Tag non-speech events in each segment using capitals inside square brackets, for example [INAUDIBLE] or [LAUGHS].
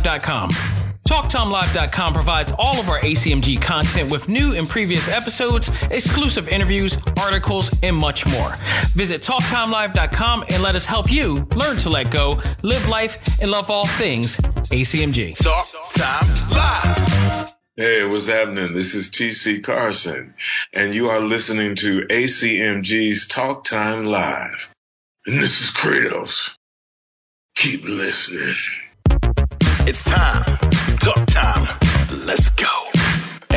TalkTimeLive.com. TalkTimeLive.com provides all of our ACMG content with new and previous episodes, exclusive interviews, articles, and much more. Visit TalkTimeLive.com and let us help you learn to let go, live life, and love all things ACMG. Talk Time Live. Hey, what's happening? This is TC Carson, and you are listening to ACMG's Talk Time Live. And this is Kratos. Keep listening. It's time. Talk time.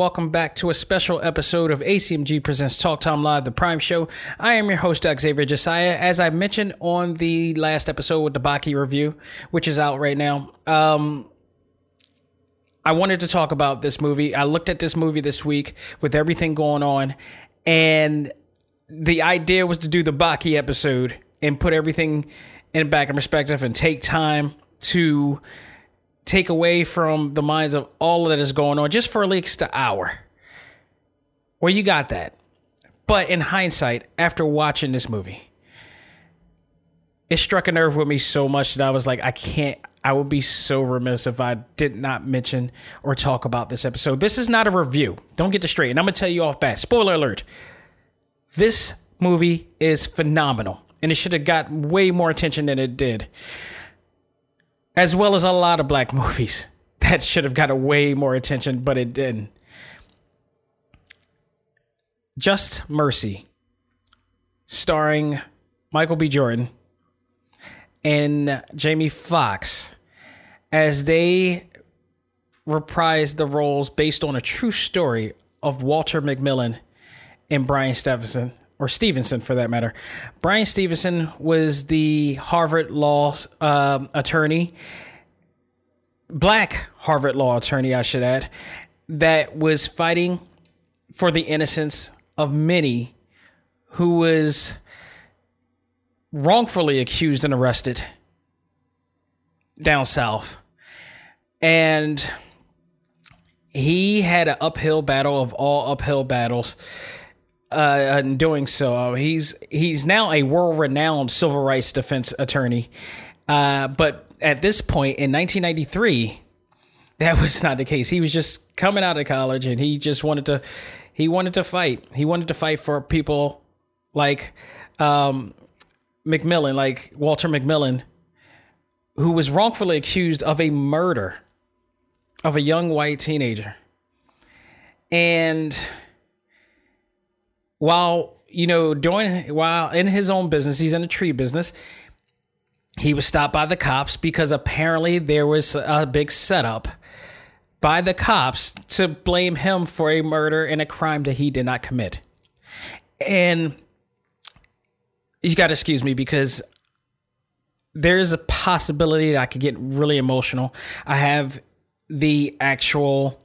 Welcome back to a special episode of ACMG Presents Talk Time Live, the Prime Show. I am your host, Xavier Josiah. As I mentioned on the last episode with the Baki review, which is out right now, um, I wanted to talk about this movie. I looked at this movie this week with everything going on, and the idea was to do the Baki episode and put everything in back in perspective and take time to take away from the minds of all that is going on just for at least an hour. Well, you got that. But in hindsight, after watching this movie, it struck a nerve with me so much that I was like, I can't, I would be so remiss if I did not mention or talk about this episode. This is not a review. Don't get this straight. And I'm going to tell you off bat. Spoiler alert. This movie is phenomenal. And it should have got way more attention than it did as well as a lot of black [LAUGHS] movies that should have got a way more attention, but it didn't. Just Mercy, starring Michael B. Jordan and Jamie Foxx, as they reprise the roles based on a true story of Walter McMillan and Bryan Stevenson, or Stevenson for that matter. Bryan Stevenson was the Harvard Law um, attorney, black Harvard Law attorney, I should add, that was fighting for the innocence of many who was wrongfully accused and arrested down south. And he had an uphill battle of all uphill battles uh, in doing so. He's he's now a world renowned civil rights defense attorney. Uh, but at this point in 1993, that was not the case. He was just coming out of college and he just wanted to he wanted to fight. He wanted to fight for people like um, McMillan, like Walter McMillan, who was wrongfully accused of a murder of a young white teenager. And while, you know, doing, while in his own business, he's in the tree business, he was stopped by the cops because apparently there was a big setup by the cops to blame him for a murder and a crime that he did not commit. And you got to excuse me because there's a possibility that I could get really emotional. I have the actual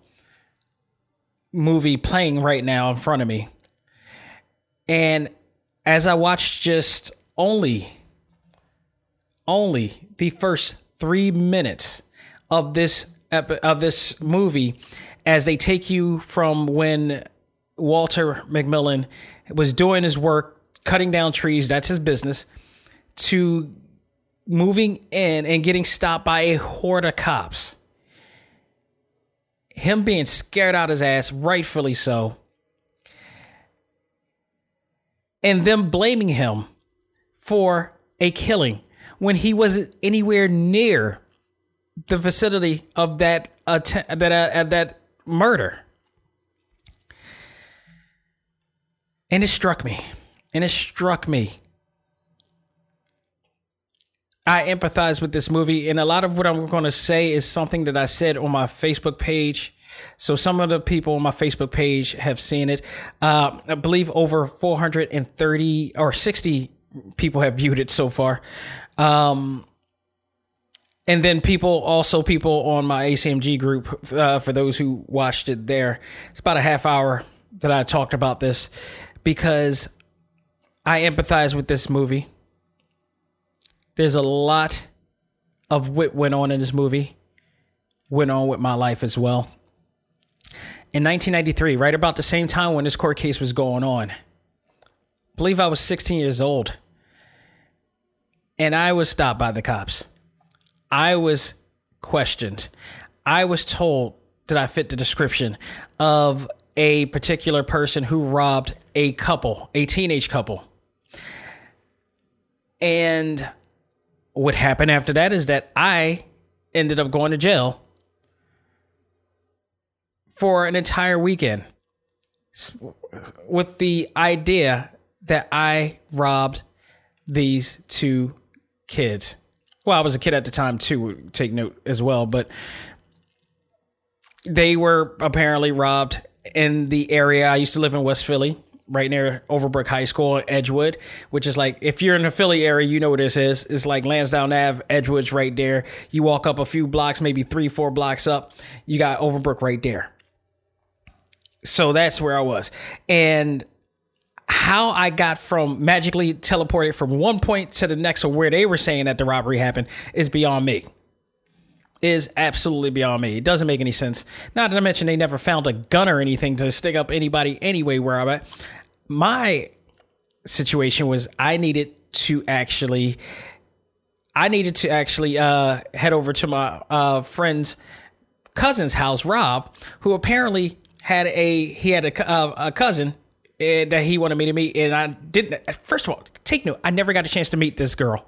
movie playing right now in front of me. And as I watched just only only the first 3 minutes of this of this movie as they take you from when Walter McMillan was doing his work cutting down trees, that's his business, to moving in and getting stopped by a horde of cops. Him being scared out his ass, rightfully so. And them blaming him for a killing when he wasn't anywhere near the vicinity of that uh, that uh, that murder. And it struck me. And it struck me. I empathize with this movie, and a lot of what I'm going to say is something that I said on my Facebook page. So some of the people on my Facebook page have seen it. Uh, I believe over 430 or 60 people have viewed it so far. Um, and then people also people on my ACMG group uh, for those who watched it there. It's about a half hour that I talked about this because I empathize with this movie. There's a lot of what went on in this movie, went on with my life as well. In 1993, right about the same time when this court case was going on, I believe I was 16 years old, and I was stopped by the cops. I was questioned. I was told that I fit the description of a particular person who robbed a couple, a teenage couple. And what happened after that is that I ended up going to jail for an entire weekend with the idea that I robbed these two kids. Well, I was a kid at the time too, take note as well, but they were apparently robbed in the area. I used to live in West Philly, right near Overbrook High School, Edgewood, which is like if you're in the Philly area, you know what this is. It's like Lansdowne Ave, Edgewood's right there. You walk up a few blocks, maybe three, four blocks up, you got Overbrook right there. So that's where I was. And how I got from magically teleported from one point to the next or where they were saying that the robbery happened is beyond me. Is absolutely beyond me. It doesn't make any sense. Not to mention they never found a gun or anything to stick up anybody anyway where I'm at. My situation was I needed to actually I needed to actually uh, head over to my uh, friend's cousin's house, Rob, who apparently had a he had a, uh, a cousin and that he wanted me to meet. And I didn't, first of all, take note, I never got a chance to meet this girl.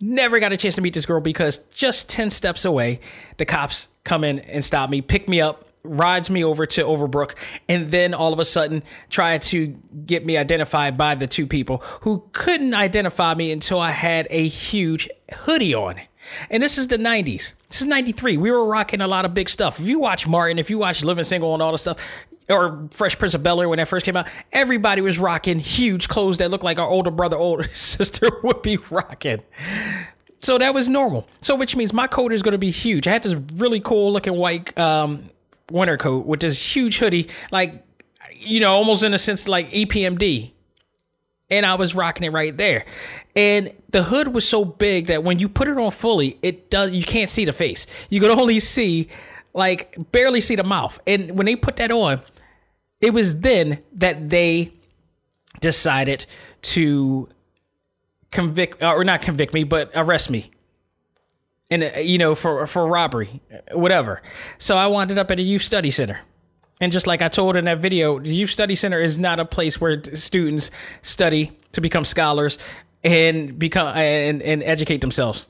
Never got a chance to meet this girl because just 10 steps away, the cops come in and stop me, pick me up, rides me over to Overbrook, and then all of a sudden try to get me identified by the two people who couldn't identify me until I had a huge hoodie on. And this is the 90s. This is 93. We were rocking a lot of big stuff. If you watch Martin, if you watch Living Single and all the stuff, or Fresh Prince of Bel Air when that first came out, everybody was rocking huge clothes that looked like our older brother, older [LAUGHS] sister would be rocking. So that was normal. So which means my coat is going to be huge. I had this really cool looking white um, winter coat with this huge hoodie, like you know, almost in a sense like EPMD. And I was rocking it right there. And the hood was so big that when you put it on fully, it does you can't see the face. You could only see like barely see the mouth. And when they put that on, it was then that they decided to convict or not convict me, but arrest me. And uh, you know, for for robbery, whatever. So I wound up at a youth study center. And just like I told in that video, the Youth Study Center is not a place where students study to become scholars and become and, and educate themselves.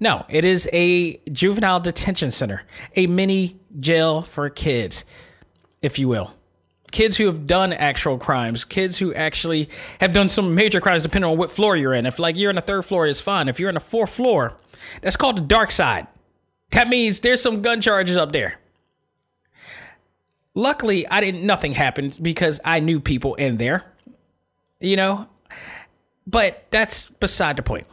No, it is a juvenile detention center, a mini jail for kids, if you will. Kids who have done actual crimes, kids who actually have done some major crimes, depending on what floor you're in. If like you're in the third floor, it's fine. If you're in the fourth floor, that's called the dark side. That means there's some gun charges up there. Luckily, I didn't. Nothing happened because I knew people in there. You know, but that's beside the point.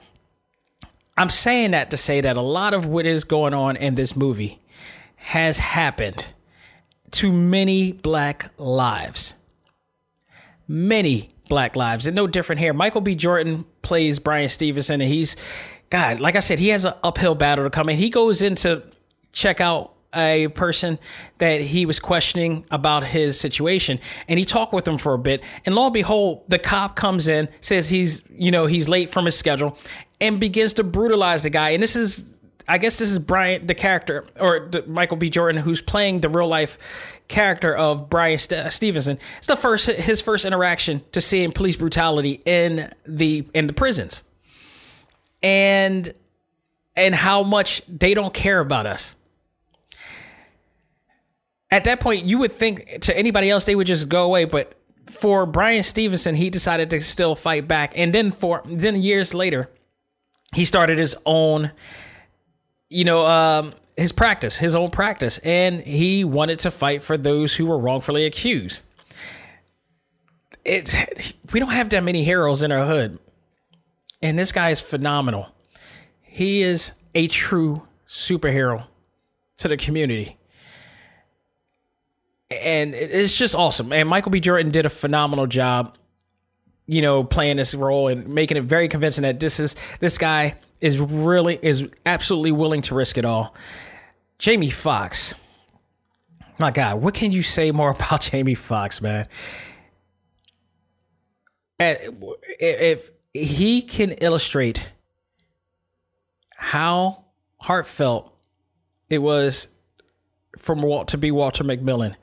I'm saying that to say that a lot of what is going on in this movie has happened to many black lives. Many black lives. And no different here. Michael B. Jordan plays Bryan Stevenson, and he's, God, like I said, he has an uphill battle to come in. He goes in to check out a person that he was questioning about his situation and he talked with him for a bit and lo and behold the cop comes in says he's you know he's late from his schedule and begins to brutalize the guy and this is I guess this is Bryan, the character, or the, Michael B. Jordan, who's playing the real life character of Bryan St- uh, Stevenson. It's the first his first interaction to seeing police brutality in the in the prisons, and and how much they don't care about us. At that point, you would think to anybody else they would just go away, but for Bryan Stevenson, he decided to still fight back, and then for then years later, he started his own you know, um, his practice, his own practice, and he wanted to fight for those who were wrongfully accused. It's we don't have that many heroes in our hood, and this guy is phenomenal. He is a true superhero to the community, and it's just awesome. And Michael B. Jordan did a phenomenal job, you know, playing this role and making it very convincing that this is this guy is really is absolutely willing to risk it all. Jamie Foxx. My God, what can you say more [LAUGHS] about Jamie Foxx, man? If he can illustrate how heartfelt it was from Walt to be Walter McMillan.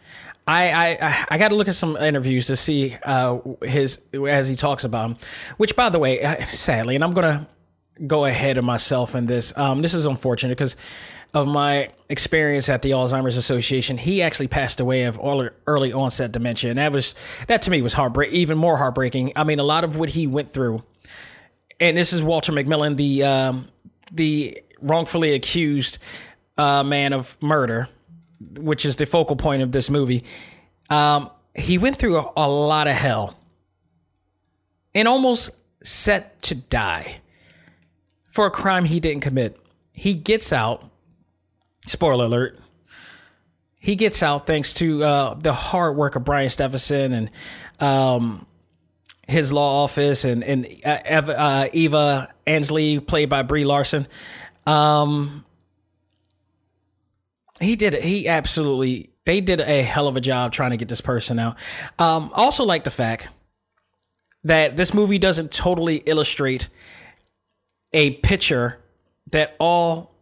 I I I got to look at some interviews to see uh, his as he talks about him. Which, by the way, uh, sadly, and I'm gonna go ahead of myself in this. Um, this is unfortunate because of my experience at the Alzheimer's Association. He actually passed away of early onset dementia, and that was that to me was heartbreak, even more heartbreaking. I mean, a lot of what he went through, and this is Walter McMillan, the um, the wrongfully accused uh, man of murder, which is the focal point of this movie. Um, he went through a, a lot of hell, and almost set to die for a crime he didn't commit. He gets out. Spoiler alert. He gets out thanks to uh, the hard work of Bryan Stevenson and um, his law office and and uh, Eva, uh, Eva Ansley, played by Brie Larson. Um, he did. He absolutely. They did a hell of a job trying to get this person out. Um, also, like the fact that this movie doesn't totally illustrate a picture that all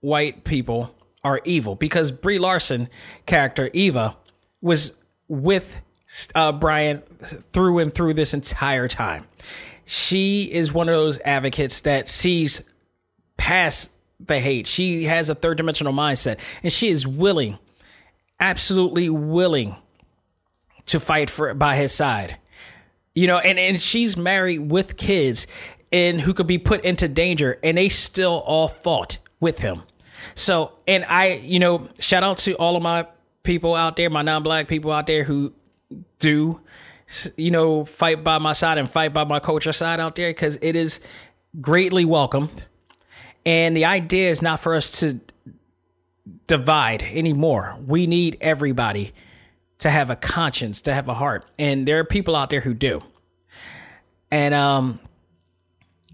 white people are evil because Brie Larson character Eva was with uh, Bryan through and through this entire time. She is one of those advocates that sees past the hate. She has a third dimensional mindset and she is willing, absolutely willing to fight for by his side. You know, and, and she's married with kids and who could be put into danger, and they still all fought with him. So, and I, you know, shout out to all of my people out there, my non-black people out there who do, you know, fight by my side and fight by my culture side out there because it is greatly welcomed. And the idea is not for us to divide anymore. We need everybody to have a conscience, to have a heart, and there are people out there who do. And um,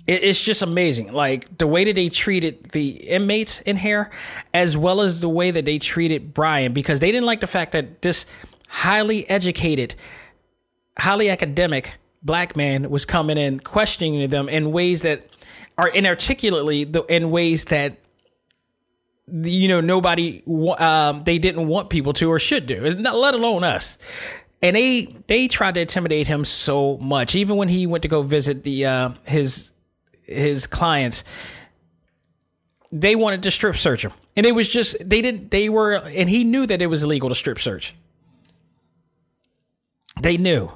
it's just amazing. Like the way that they treated the inmates in here, as well as the way that they treated Bryan, because they didn't like the fact that this highly educated, highly academic black man was coming in questioning them in ways that are inarticulately in ways that you know nobody um, they didn't want people to or should do, not, let alone us. And they they tried to intimidate him so much, even when he went to go visit the uh, his his clients. They wanted to strip search him, and it was just they didn't. They were, and he knew that it was illegal to strip search. They knew.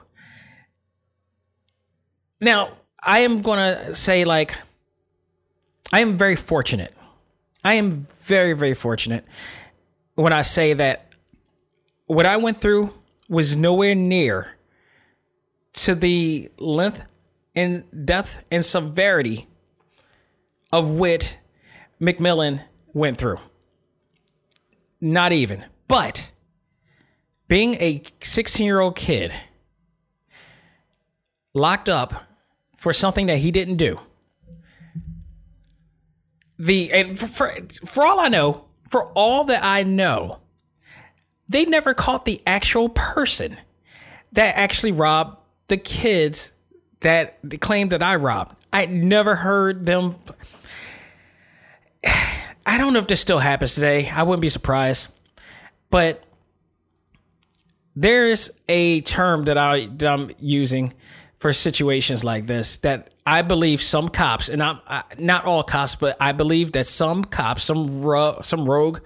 Now I am gonna say like I am very fortunate. I am very, very fortunate when I say that what I went through was nowhere near to the length and depth and severity of what McMillan went through. Not even. But being a 16 year old kid locked up for something that he didn't do the and for, for, for all I know, for all that I know, they never caught the actual person that actually robbed the kids that claimed that I robbed. I never heard them. [SIGHS] I don't know if this still happens today. I wouldn't be surprised, but there's a term that, I, that I'm using for situations like this that I believe some cops, and I'm not all cops, but I believe that some cops, some ro- some rogue,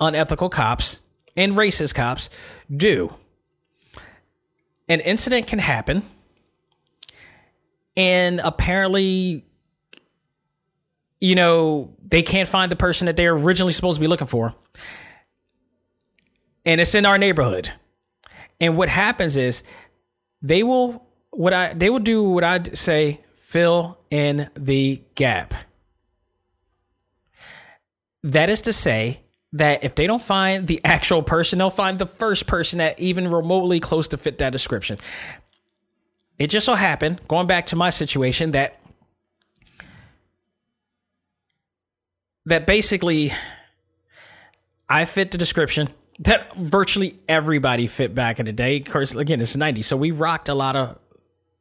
unethical cops, and racist cops do. An incident can happen, and apparently, you know, they can't find the person that they're originally supposed to be looking for, and it's in our neighborhood. And what happens is they will what I they will do what I say fill in the gap. That is to say that if they don't find the actual person, they'll find the first person that even remotely close to fit that description. It just so happened, going back to my situation, that that basically I fit the description that virtually everybody fit back in the day. Of course, again, it's 90, so we rocked a lot of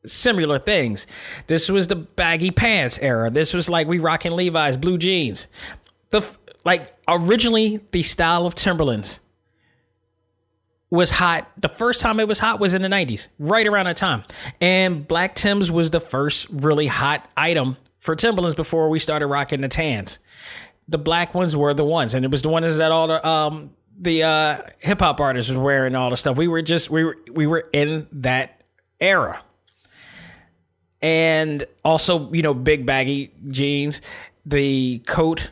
similar things. This was the baggy pants era. This was like we rocking Levi's blue jeans. The like originally the style of Timberlands was hot. The first time it was hot was in the 90s, right around that time. And black Tims was the first really hot item for Timberlands before we started rocking the tans. The black ones were the ones, and it was the ones that all the um the uh, hip hop artists were wearing all the stuff. We were just we were we were in that era and also you know big baggy jeans. The coat,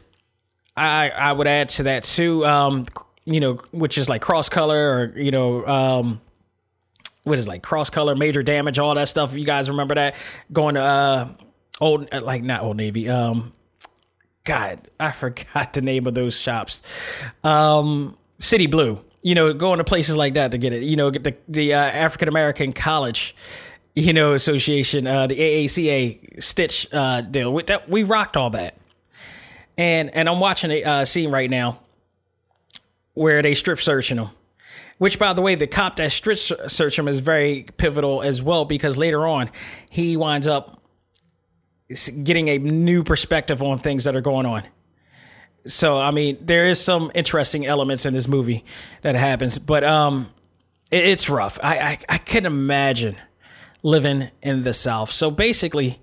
I I would add to that too. Um, you know, which is like cross color or you know, um, what is like cross color, major damage, all that stuff. You guys remember that going to uh, old like not old navy. Um, God, I [LAUGHS] forgot the name of those shops. Um, City Blue. You know, going to places like that to get it. You know, get the the uh, African American college you know, association, uh, the AACA Stitch uh, deal. With that, we rocked all that, and and I'm watching a uh, scene right now where they strip searching him. Which, by the way, the cop that strip search him is very pivotal as well because later on he winds up getting a new perspective on things that are going on. So, I mean, there is some interesting elements in this movie that happens, but um, it, it's rough. I, I I can imagine living in the South. So basically,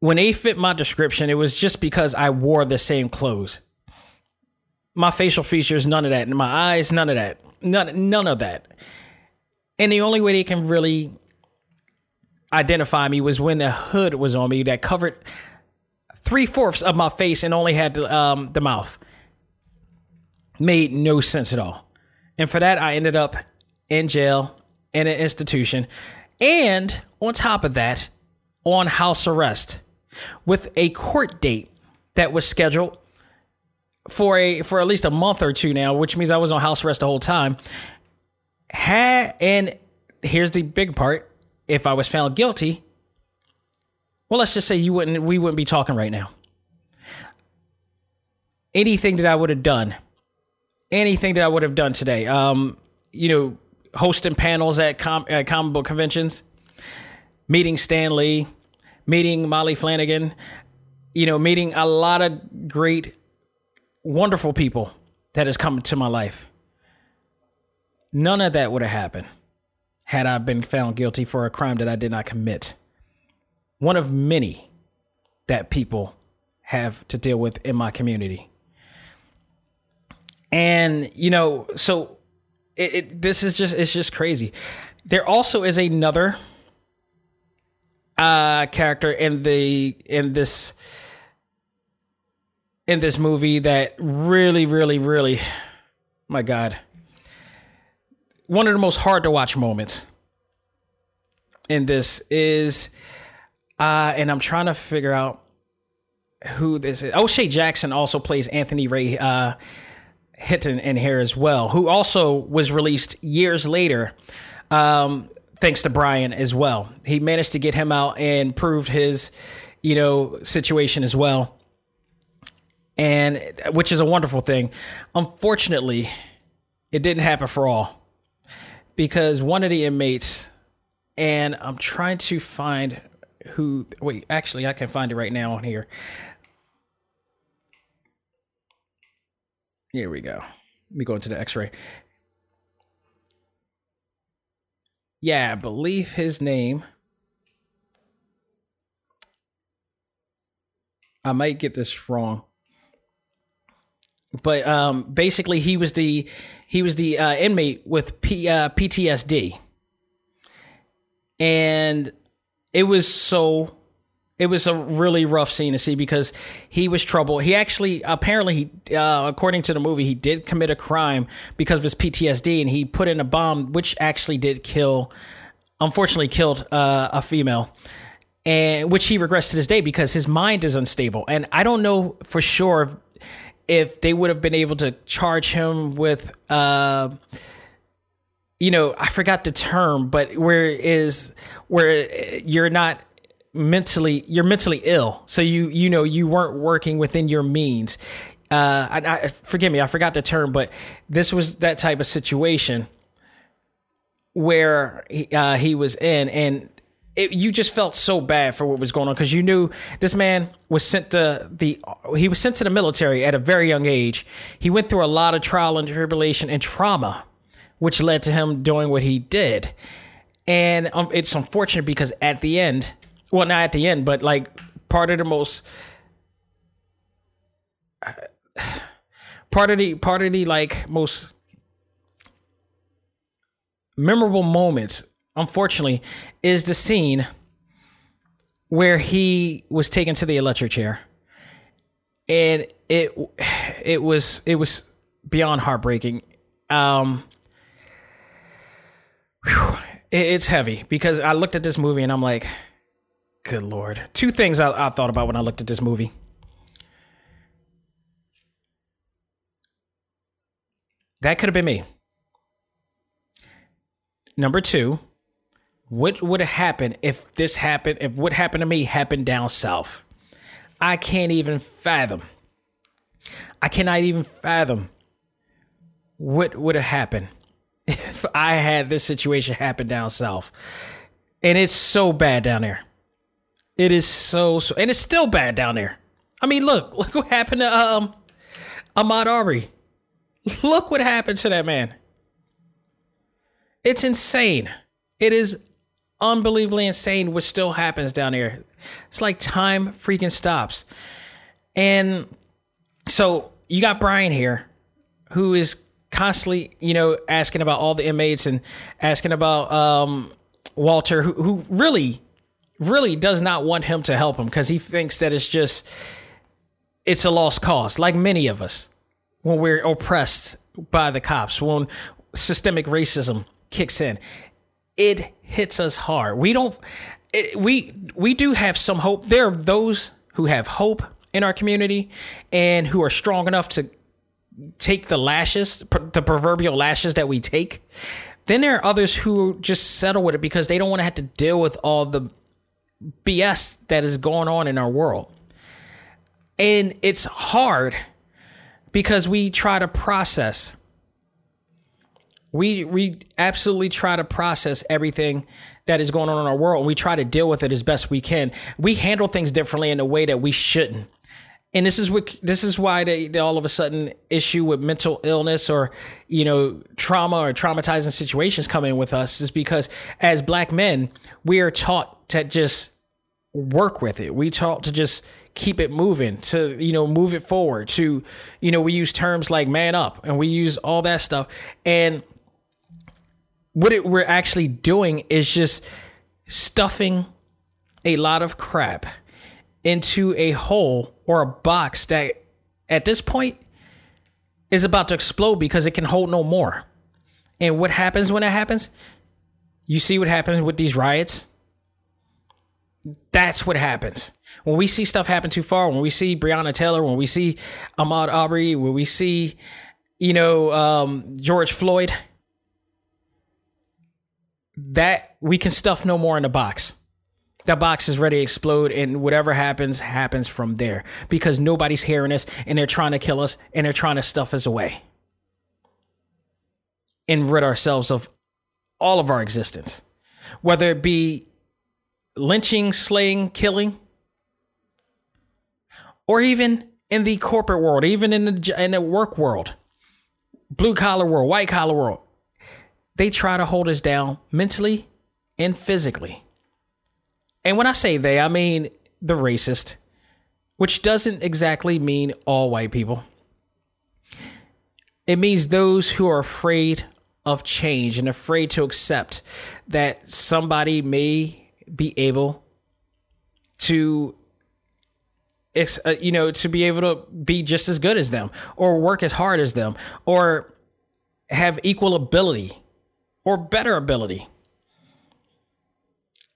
when they fit my description, it was just because I wore the same clothes. My facial features, none of that. And my eyes, none of that. None, none of that. And the only way they can really identify me was when the hood was on me that covered three fourths of my face and only had um, the mouth. Made no sense at all. And for that, I ended up in jail in an institution, and on top of that, on house arrest with a court date that was scheduled for a for at least a month or two now, which means I was on house arrest the whole time. Had and here's the big part: if I was found guilty, well, let's just say you wouldn't we wouldn't be talking right now. Anything that I would have done, anything that I would have done today, um, you know, hosting panels at, com- at comic book conventions, meeting Stan Lee, meeting Molly Flanagan, you know, meeting a lot of great wonderful people that has come into my life. None of that would have happened had I been found guilty for a crime that I did not commit. One of many that people have to deal with in my community. And, you know, so it, it this is just it's just crazy. There also is another uh character in the in this in this movie that really really really my god one of the most hard to watch moments in this is uh and I'm trying to figure out who this is. O'Shea Jackson also plays Anthony Ray uh Hinton in here as well, who also was released years later, um, thanks to Bryan as well. He managed to get him out and proved his, you know, situation as well, and which is a wonderful thing. Unfortunately, it didn't happen for all because one of the inmates, and I'm trying to find who. Wait, actually, I can find it right now on here. Here we go. Let me go into the x ray. Yeah, I believe his name. I might get this wrong. But um, basically, he was the he was the uh, inmate with P, uh, PTSD, and it was so it was a really rough scene to see because he was trouble. He actually, apparently, he, uh, according to the movie, he did commit a crime because of his PTSD, and he put in a bomb, which actually did kill, unfortunately, killed uh, a female, and which he regrets to this day because his mind is unstable. And I don't know for sure if, if they would have been able to charge him with. Uh, you know, I forgot the term, but where is where you're not mentally you're mentally ill. So you you know you weren't working within your means. Uh I, I forgive me i forgot the term but this was that type of situation where he, uh, he was in and it, you just felt so bad for what was going on because you knew this man was sent to the he was sent to the military at a very young age. He went through a lot of trial and tribulation and trauma which led to him doing what he did. And um, it's unfortunate because at the end well not at the end but like part of the most part of the part of the like most memorable moments unfortunately is the scene where he was taken to the electric chair. And it it was it was beyond heartbreaking. Um whew, it, it's heavy because i looked at this movie and i'm like Good lord. Two things I, I thought about when I looked at this movie. That could have been me. Number two, what would have happened if this happened, if what happened to me happened down south? I can't even fathom. I cannot even fathom what would have happened [LAUGHS] if I had this situation happen down south. And it's so bad down there. It is so, so and it's still bad down there. I mean, look, [LAUGHS] look what happened to um Ahmaud Arbery. [LAUGHS] Look what happened to that man. It's insane. It is unbelievably insane what still happens down there. It's like time freaking stops. And so you got Bryan here who is constantly, you know, asking about all the inmates and asking about um Walter who who really really does not want him to help him because he thinks that it's just it's a lost cause like many of us when we're oppressed by the cops when systemic racism kicks in. It hits us hard. We don't it, we we do have some hope. There are those who have hope in our community and who are strong enough to take the lashes the proverbial lashes that we take. Then there are others who just settle with it because they don't want to have to deal with all the BS that is going on in our world. And it's hard because we try to process. We we absolutely try to process everything that is going on in our world. And we try to deal with it as best we can. We handle things differently in a way that we shouldn't. and this is what this is why they, they all of a sudden issue with mental illness or you know trauma or traumatizing situations come in with us is because as black men we are taught to just work with it we taught to just keep it moving to you know move it forward to you know we use terms like man up and we use all that stuff and what it, we're actually doing is just stuffing a lot of crap into a hole or a box that at this point is about to explode because it can hold no more. And what happens when that happens? You see what happens with these riots? That's what happens. When we see stuff happen too far, when we see Breonna Taylor, when we see Ahmaud Arbery, when we see, you know, um, George Floyd, that we can stuff no more in the box that box is ready to explode and whatever happens happens from there because nobody's hearing us and they're trying to kill us and they're trying to stuff us away and rid ourselves of all of our existence whether it be lynching slaying killing or even in the corporate world even in the in the work world blue collar world white collar world they try to hold us down mentally and physically and when I say they, I mean the racist, which doesn't exactly mean all white people. It means those who are afraid of change and afraid to accept that somebody may be able to uh, you know to be able to be just as good as them or work as hard as them or have equal ability or better ability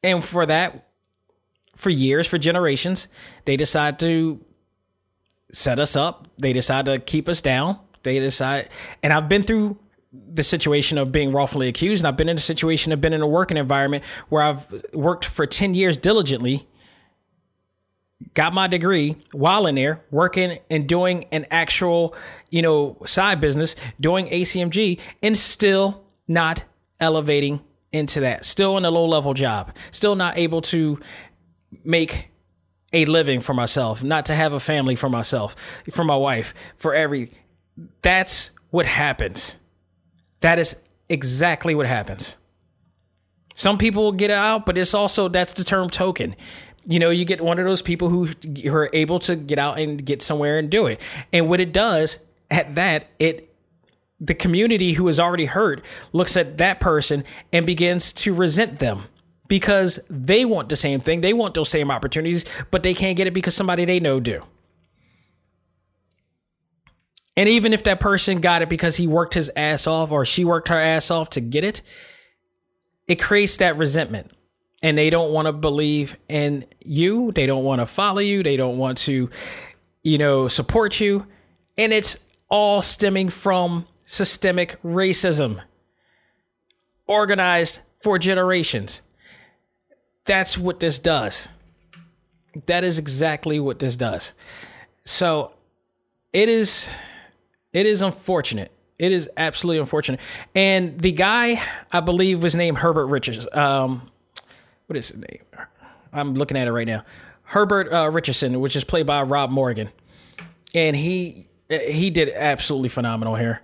and for that for years, for generations, they decide to set us up. They decide to keep us down. They decide, and I've been through the situation of being wrongfully accused, and I've been in a situation, I've been in a working environment where I've worked for 10 years diligently, got my degree while in there, working and doing an actual, you know, side business, doing ACMG, and still not elevating into that. Still in a low level job, still not able to make a living for myself, not to have a family for myself, for my wife, for every. That's what happens. That is exactly what happens. Some people will get out, but it's also that's the term token. You know, you get one of those people who, who are able to get out and get somewhere and do it. And what it does at that, it the community who is already hurt looks at that person and begins to resent them because they want the same thing. They want those same opportunities, but they can't get it because somebody they know do. And even if that person got it because he worked his ass off or she worked her ass off to get it, it creates that resentment. And they don't want to believe in you. They don't want to follow you. They don't want to, you know, support you. And it's all stemming from systemic racism organized for generations. That's what this does. That is exactly what this does. So it is it is unfortunate. It is absolutely unfortunate. And the guy, I believe, was named Herbert Richards. Um, what is his name? I'm looking at it right now. Herbert uh, Richardson, which is played by Rob Morgan, and he he did absolutely phenomenal here.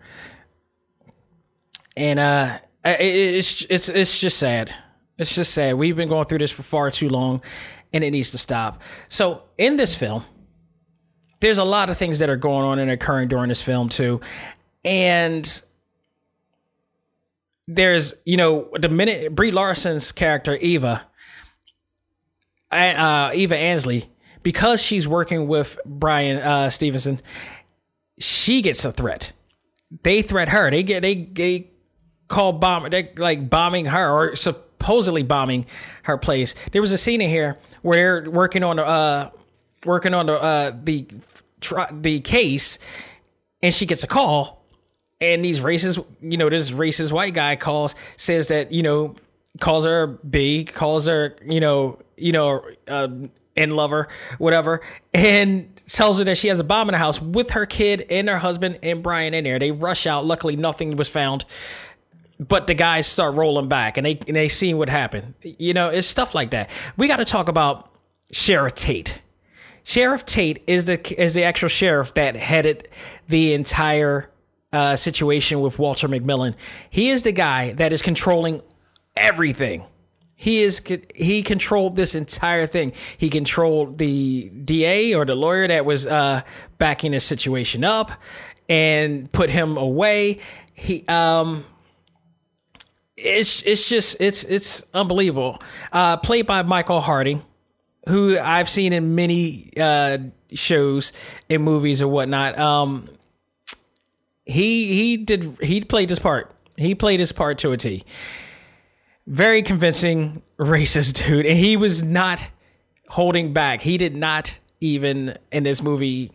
And uh, it, it's it's it's just sad. It's just sad. We've been going through this for far too long and it needs to stop. So, in this film, there's a lot of things that are going on and occurring during this film, too. And there's, you know, the minute Brie Larson's character, Eva, uh, Eva Ansley, because she's working with Bryan uh, Stevenson, she gets a threat. They threat her. They get they they call bomb. They like bombing her or supposedly bombing her place. There was a scene in here where they're working on uh working on the uh the the case, and she gets a call, and these racist, you know, this racist white guy calls, says that you know, calls her B, calls her, you know, you know, uh, and lover, whatever, and tells her that she has a bomb in the house with her kid and her husband and Bryan in there. They rush out. Luckily, nothing was found but the guys start rolling back and they and they see what happened. You know, it's stuff like that. We got to talk about Sharon Tate. Sheriff Tate is the is the actual sheriff that headed the entire uh, situation with Walter McMillan. He is the guy that is controlling everything. He is he controlled this entire thing. He controlled the DA or the lawyer that was uh, backing this situation up and put him away. He um it's it's just it's it's unbelievable. Uh, played by Michael Harding, who I've seen in many uh, shows and movies or whatnot. Um, he he did he played his part. He played his part to a T. Very convincing [LAUGHS] racist dude, and he was not holding back. He did not even in this movie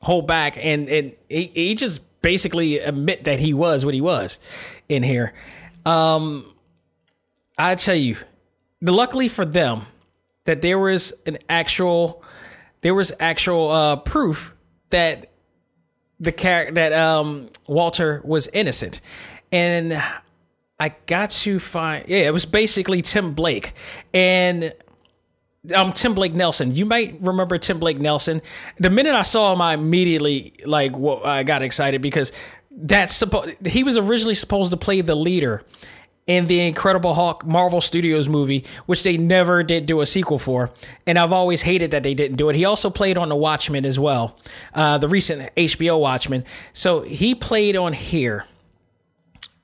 hold back, and and he, he just basically admit that he was what he was in here. Um, I tell you, luckily for them, that there was an actual, there was actual uh, proof that the character that um Walter was innocent, and I got to find yeah, it was basically Tim Blake and um Tim Blake Nelson. You might remember Tim Blake Nelson. The minute I saw him, I immediately like well, I got excited because that's supposed he was originally supposed to play the leader in the Incredible Hulk Marvel Studios movie, which they never did do a sequel for. And I've always hated that they didn't do it. He also played on The Watchmen as well, uh, the recent HBO Watchmen. So he played on here.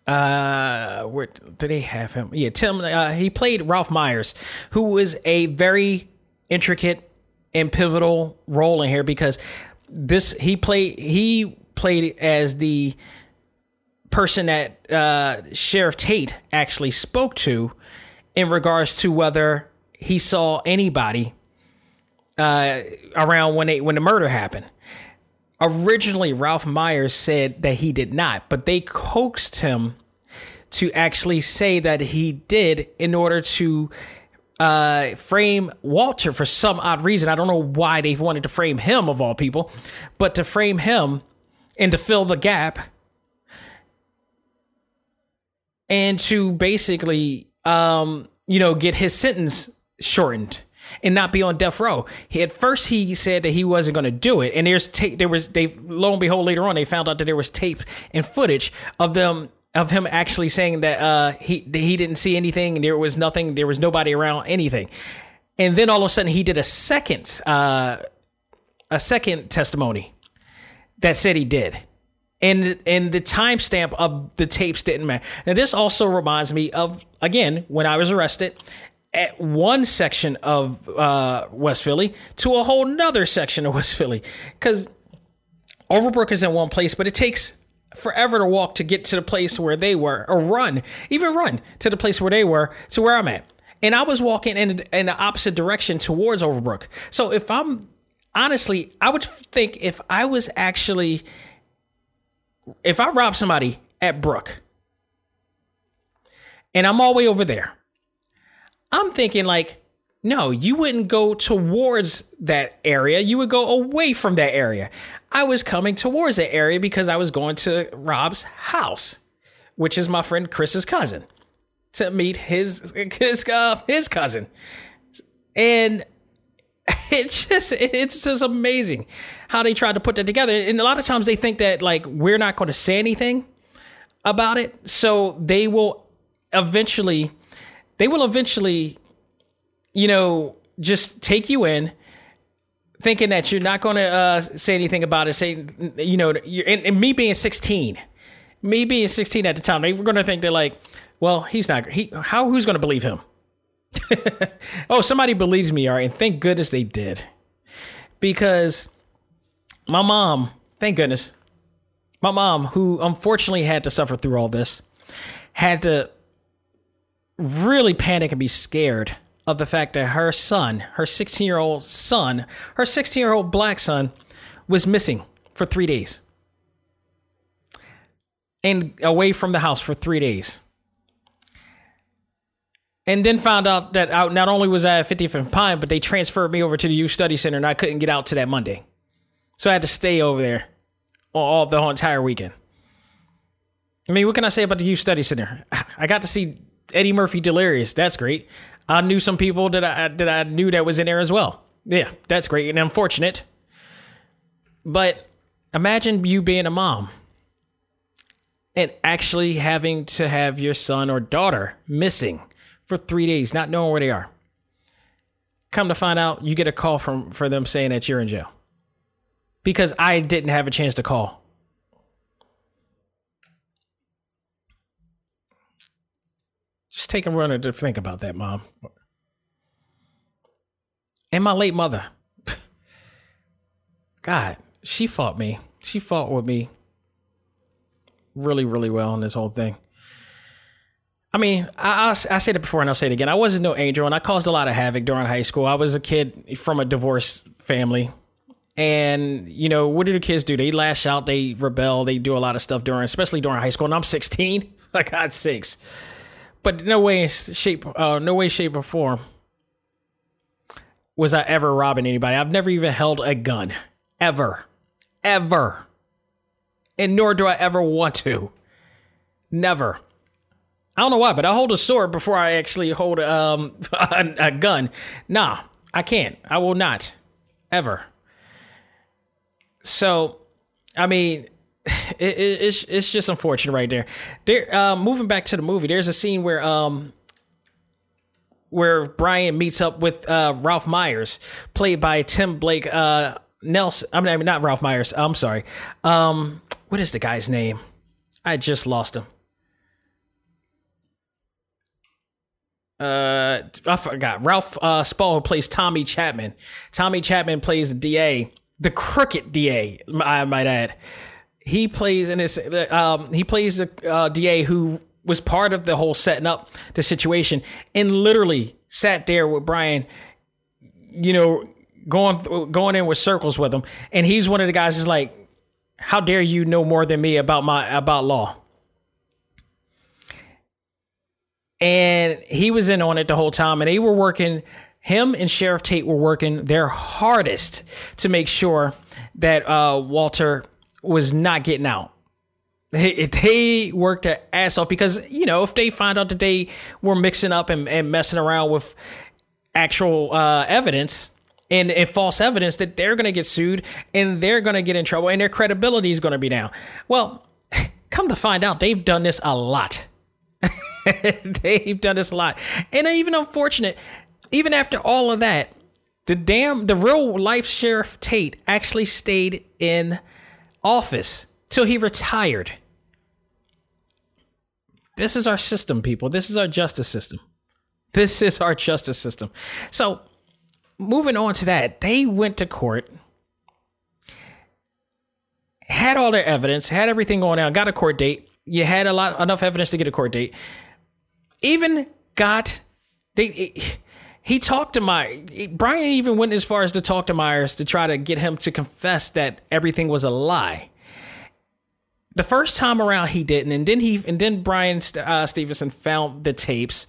Uh, where do they have him? Yeah, Tim. Uh, he played Ralph Myers, who was a very intricate and pivotal role in here because this he played he played as the person that uh, Sheriff Tate actually spoke to in regards to whether he saw anybody uh, around when they, when the murder happened. Originally, Ralph Myers said that he did not, but they coaxed him to actually say that he did in order to uh, frame Walter for some odd reason. I don't know why they wanted to frame him of all people, but to frame him and to fill the gap and to basically um, you know get his sentence shortened and not be on death row. He, at first, he said that he wasn't going to do it, and there's tape. There was they lo and behold later on they found out that there was tape and footage of them of him actually saying that uh, he he didn't see anything, and there was nothing, there was nobody around anything, and then all of a sudden he did a second uh, a second testimony that said he did. And, and the timestamp of the tapes didn't matter. Now, this also reminds me of, again, when I was arrested at one section of uh, West Philly to a whole nother section of West Philly. Because Overbrook is in one place, but it takes forever to walk to get to the place where they were, or run, even run to the place where they were to where I'm at. And I was walking in, in the opposite direction towards Overbrook. So if I'm honestly, I would think if I was actually if I rob somebody at Brook and I'm all the way over there, I'm thinking like, no, you wouldn't go towards that area. You would go away from that area. I was coming towards that area because I was going to Rob's house, which is my friend Chris's cousin, to meet his [LAUGHS] his uh, his cousin, and [LAUGHS] it's just it's just amazing how they tried to put that together. And a lot of times they think that like we're not going to say anything about it, so they will eventually they will eventually you know just take you in thinking that you're not going to uh, say anything about it. Say you know and, and me being 16 me being 16 at the time they were going to think they're like well he's not he how who's going to believe him [LAUGHS] oh, somebody believes me, all right. And thank goodness they did. Because my mom, thank goodness, my mom, who unfortunately had to suffer through all this, had to really panic and be scared of the fact that her son, her 16 year old son, her 16 year old black son, was missing for three days and away from the house for three days and then found out that I, not only was I at 50th and Pine, but they transferred me over to the Youth Study Center, and I couldn't get out to that Monday, so I had to stay over there all the whole entire weekend. I mean, what can I say about the Youth Study Center? [SIGHS] I got to see Eddie Murphy Delirious. That's great. I knew some people that I that I knew that was in there as well. Yeah, that's great and unfortunate. But imagine you being a mom and actually having to have your son or daughter missing for three days, not knowing where they are. Come to find out, you get a call from for them saying that you're in jail because I didn't have a chance to call. Just take a runner to think about that, mom. And my late mother. [LAUGHS] God, she fought me. She fought with me really, really well on this whole thing. I mean, I, I, I said it before and I'll say it again. I wasn't no angel and I caused a lot of havoc during high school. I was a kid from a divorced family. And, you know, what do the kids do? They lash out, they rebel, they do a lot of stuff during, especially during high school. And I'm 16, for God's sakes. But no way, shape, uh, no way, shape, or form was I ever robbing anybody. I've never even held a gun. Ever. Ever. And nor do I ever want to. Never. I don't know why, but I hold a sword before I actually hold um, [LAUGHS] a, a gun. Nah, I can't. I will not. Ever. So, I mean, [SIGHS] it, it, it's it's just unfortunate right there. There, uh, moving back to the movie, there's a scene where um where Brian meets up with uh, Ralph Myers, played by Tim Blake uh, Nelson. I mean, not Ralph Myers. I'm sorry. Um, what is the guy's name? I just lost him. Uh, I forgot. Ralph uh, Spall plays Tommy Chapman. Tommy Chapman plays the DA, the crooked DA. I might add. He plays in this. Um, he plays the uh, DA who was part of the whole setting up the situation and literally sat there with Brian, you know, going going in with circles with him. And he's one of the guys is like, How dare you know more than me about my about law? And he was in on it the whole time, and they were working. Him and Sheriff Tate were working their hardest to make sure that uh, Walter was not getting out. They, worked their ass off because you know if they find out that they were mixing up and, and messing around with actual uh, evidence and, and false evidence that they're going to get sued and they're going to get in trouble and their credibility is going to be down. Well [LAUGHS] come to find out they've done this a lot [LAUGHS] they've done this a lot and even unfortunate even after all of that the damn the real life sheriff tate actually stayed in office till he retired. This is our system, people. This is our justice system. This is our justice system. So, moving on to that, they went to court, had all their evidence, had everything going on, got a court date. You had a lot enough evidence to get a court date. Even got they he talked to my Brian even went as far as to talk to Myers to try to get him to confess that everything was a lie. The first time around, he didn't, and then he and then Brian uh, Stevenson found the tapes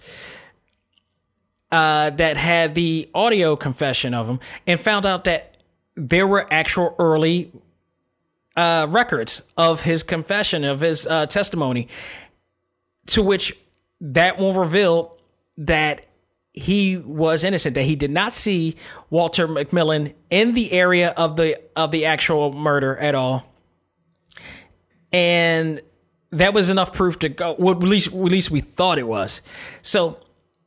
uh, that had the audio confession of him, and found out that there were actual early uh, records of his confession of his uh, testimony, to which that will reveal that he was innocent that he did not see Walter McMillian in the area of the of the actual murder at all and that was enough proof to go. Well, at least, at least we thought it was. So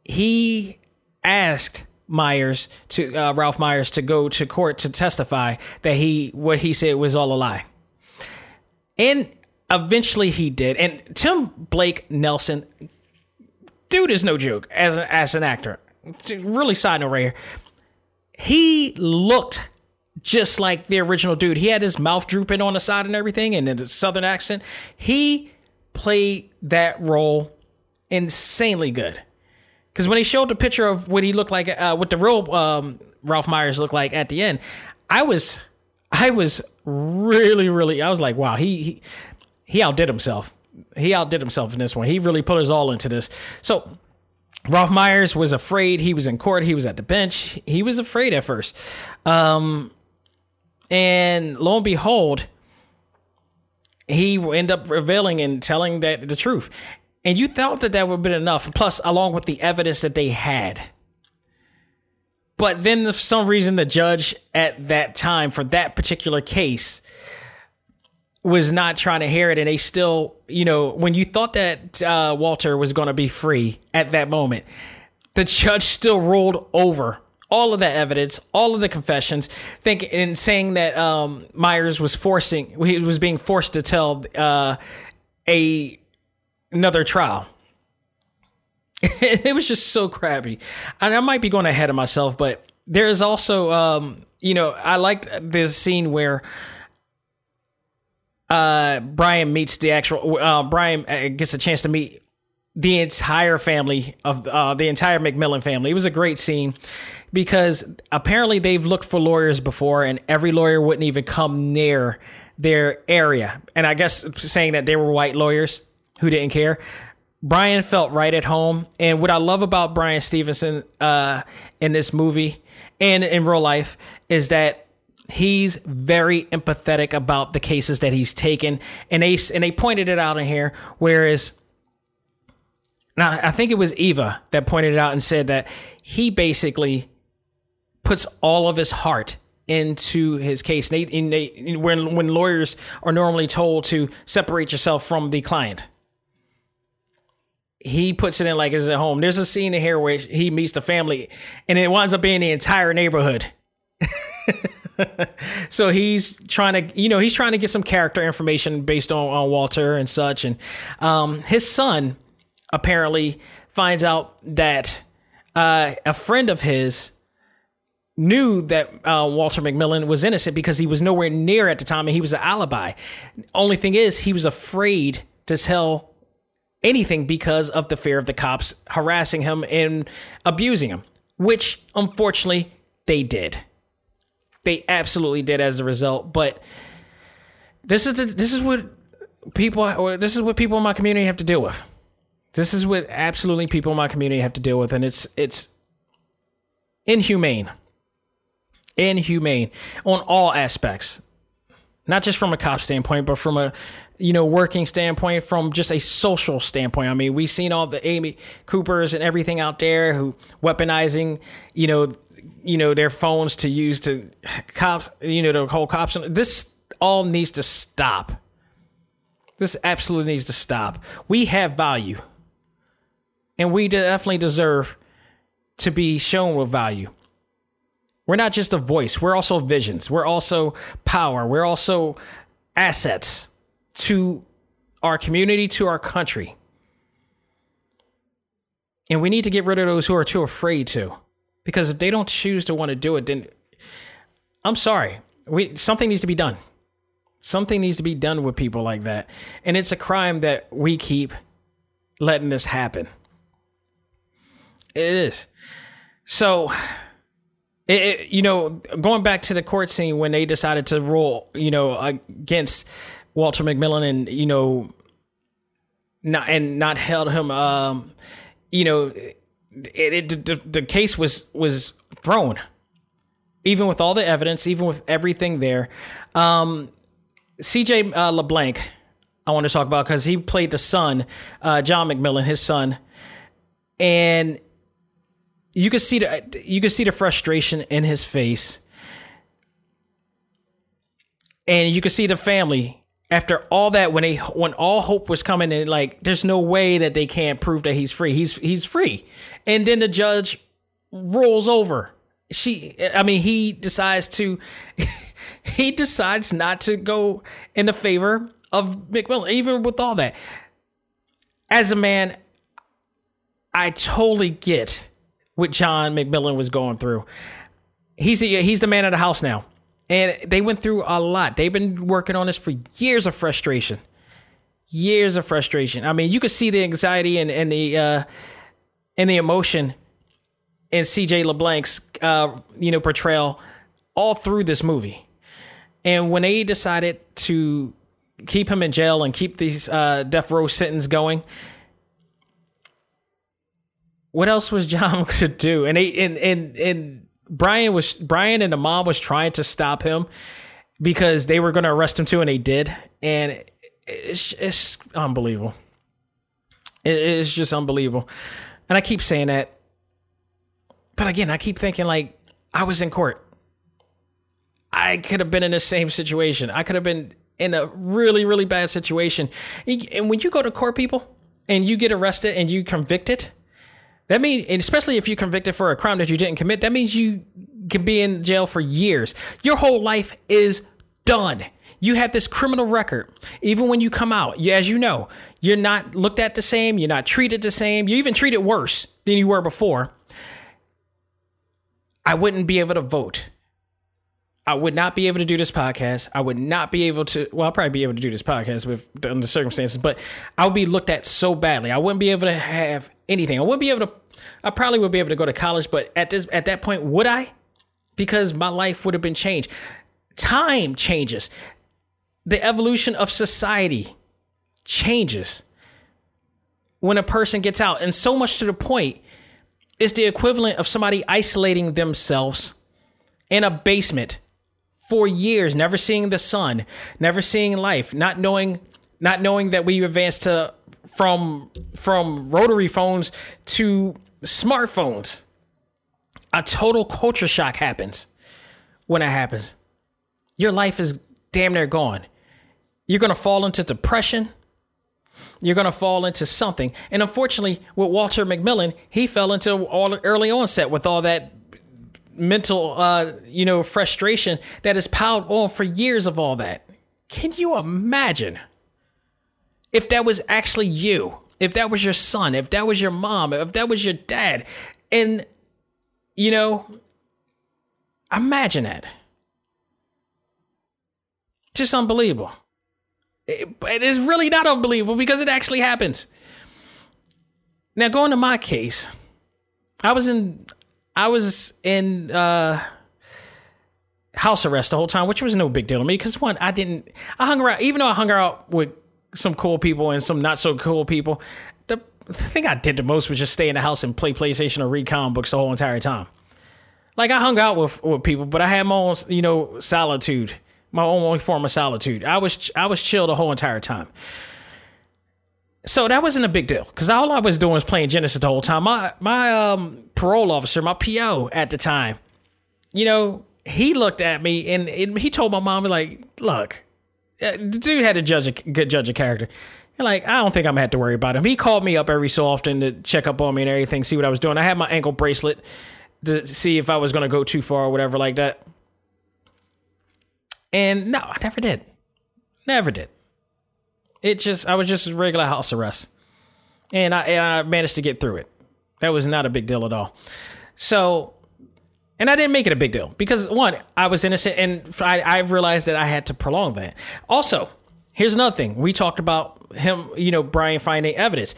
he asked Myers to uh, Ralph Myers to go to court to testify that he what he said was all a lie, and eventually he did. And Tim Blake Nelson, dude, is no joke as an, as an actor. Really, side note right here. He looked just like the original dude. He had his mouth drooping on the side and everything, and then the southern accent. He played that role insanely good. Because when he showed the picture of what he looked like, uh, what the real um, Ralph Myers looked like at the end, I was, I was really, really, I was like, wow, he he, he outdid himself. He outdid himself in this one. He really put his all into this. So Ralph Myers was afraid. He was in court. He was at the bench. He was afraid at first. Um, and lo and behold, he end up revealing and telling that the truth. And you thought that that would have been enough. Plus, along with the evidence that they had, But then, for some reason, the judge at that time for that particular case was not trying to hear it, and they still, you know, when you thought that uh, Walter was going to be free at that moment, the judge still ruled over all of that evidence, all of the confessions, think in saying that um, Myers was forcing, he was being forced to tell uh, a another trial. [LAUGHS] it was just so crappy, and I might be going ahead of myself, but there is also, um, you know, I liked this scene where uh, Brian meets the actual uh, Brian uh, gets a chance to meet the entire family of uh, the entire McMillian family. It was a great scene because apparently they've looked for lawyers before, and every lawyer wouldn't even come near their area. And I guess saying that they were white lawyers who didn't care. Brian felt right at home, and what I love about Brian Stevenson uh, in this movie and in real life is that he's very empathetic about the cases that he's taken, and they and they pointed it out in here. Whereas now, I think it was Eva that pointed it out and said that he basically puts all of his heart into his case. They, they, when when lawyers are normally told to separate yourself from the client, he puts it in like it's at home. There's a scene in here where he meets the family, and it winds up being the entire neighborhood. [LAUGHS] [LAUGHS] so he's trying to, you know, he's trying to get some character information based on, on Walter and such. And um, his son apparently finds out that uh, a friend of his knew that uh, Walter McMillian was innocent because he was nowhere near at the time and he was an alibi. Only thing is, he was afraid to tell anything because of the fear of the cops harassing him and abusing him, which unfortunately they did. They absolutely did as a result. But this is the, this is what people or this is what people in my community have to deal with. This is what absolutely people in my community have to deal with, and it's it's inhumane, inhumane on all aspects, not just from a cop standpoint, but from a you know working standpoint, from just a social standpoint. I mean, we've seen all the Amy Coopers and everything out there who weaponizing, you know, you know their phones to use to cops, you know, to hold cops. This all needs to stop. This absolutely needs to stop. We have value and we definitely deserve to be shown with value. We're not just a voice, we're also visions, we're also power, we're also assets to our community, to our country. And we need to get rid of those who are too afraid to. Because if they don't choose to want to do it, then I'm sorry. We something needs to be done. Something needs to be done with people like that. And it's a crime that we keep letting this happen. It is. So, it, it, you know, going back to the court scene when they decided to rule, you know, against Walter McMillian and you know, not and not held him, um, you know, it, it the, the case was was thrown, even with all the evidence, even with everything there. Um, C.J. Uh, LeBlanc, I want to talk about because he played the son, uh, John McMillian, his son, and you could see the you could see the frustration in his face, and you could see the family after all that when they when all hope was coming in. Like, there's no way that they can't prove that he's free. He's he's free, and then the judge rolls over. She, I mean, he decides to [LAUGHS] he decides not to go in the favor of McMillian, even with all that. As a man, I totally get what John McMillian was going through. He's he's the man of the house now, and they went through a lot. They've been working on this for years of frustration, years of frustration. I mean, you could see the anxiety and and the uh, and the emotion in C.J. LeBlanc's uh, you know portrayal all through this movie. And when they decided to keep him in jail and keep these uh, death row sentence going, what else was [LAUGHS] John to do? And he, and and and Brian was Brian and the mom was trying to stop him because they were going to arrest him too, and they did. And it's it's unbelievable. it's just unbelievable. And I keep saying that, but again, I keep thinking like I was in court. I could have been in the same situation. I could have been in a really, really bad situation. And when you go to court, people, and you get arrested and you convicted, that means, and especially if you're convicted for a crime that you didn't commit, that means you can be in jail for years. Your whole life is done. You have this criminal record. Even when you come out, as you know, you're not looked at the same. You're not treated the same. You're even treated worse than you were before. I wouldn't be able to vote. I would not be able to do this podcast. I would not be able to. Well, I'll probably be able to do this podcast with under circumstances, but I would be looked at so badly. I wouldn't be able to have anything. I wouldn't be able to. I probably would be able to go to college, but at this at that point, would I? Because my life would have been changed. Time changes. The evolution of society changes when a person gets out, and so much to the point, it's the equivalent of somebody isolating themselves in a basement for years, never seeing the sun, never seeing life, not knowing not knowing that we advanced to from from rotary phones to smartphones. A total culture shock happens when that happens. Your life is damn near gone. You're going to fall into depression. You're going to fall into something. And unfortunately, with Walter McMillian, he fell into all early onset with all that mental, uh, you know, frustration that has piled on for years of all that. Can you imagine if that was actually you? If that was your son, if that was your mom, if that was your dad, and you know, imagine that. Just unbelievable. It, it is really not unbelievable because it actually happens. Now, going to my case, I was in I was in uh, house arrest the whole time, which was no big deal to me because one, I didn't. I hung around, even though I hung out with some cool people and some not so cool people. The thing I did the most was just stay in the house and play PlayStation or read comic books the whole entire time. Like I hung out with with people, but I had my own, you know, solitude, my own form of solitude. I was I was chill the whole entire time so that wasn't a big deal because all I was doing was playing Genesis the whole time. My my um, parole officer, my PO at the time, you know, he looked at me and, and he told my mom like, "Look, Uh, the dude had to judge a good judge of character." And like, I don't think I'm gonna have to worry about him. He called me up every so often to check up on me and everything, see what I was doing. I had my ankle bracelet to see if I was gonna go too far or whatever like that. And no, I never did. Never did. It just I was just a regular house arrest, and I and I managed to get through it. That was not a big deal at all. So, and I didn't make it a big deal because one, I was innocent, and I, I realized that I had to prolong that. Also, here's another thing: we talked about him, you know, Brian finding evidence.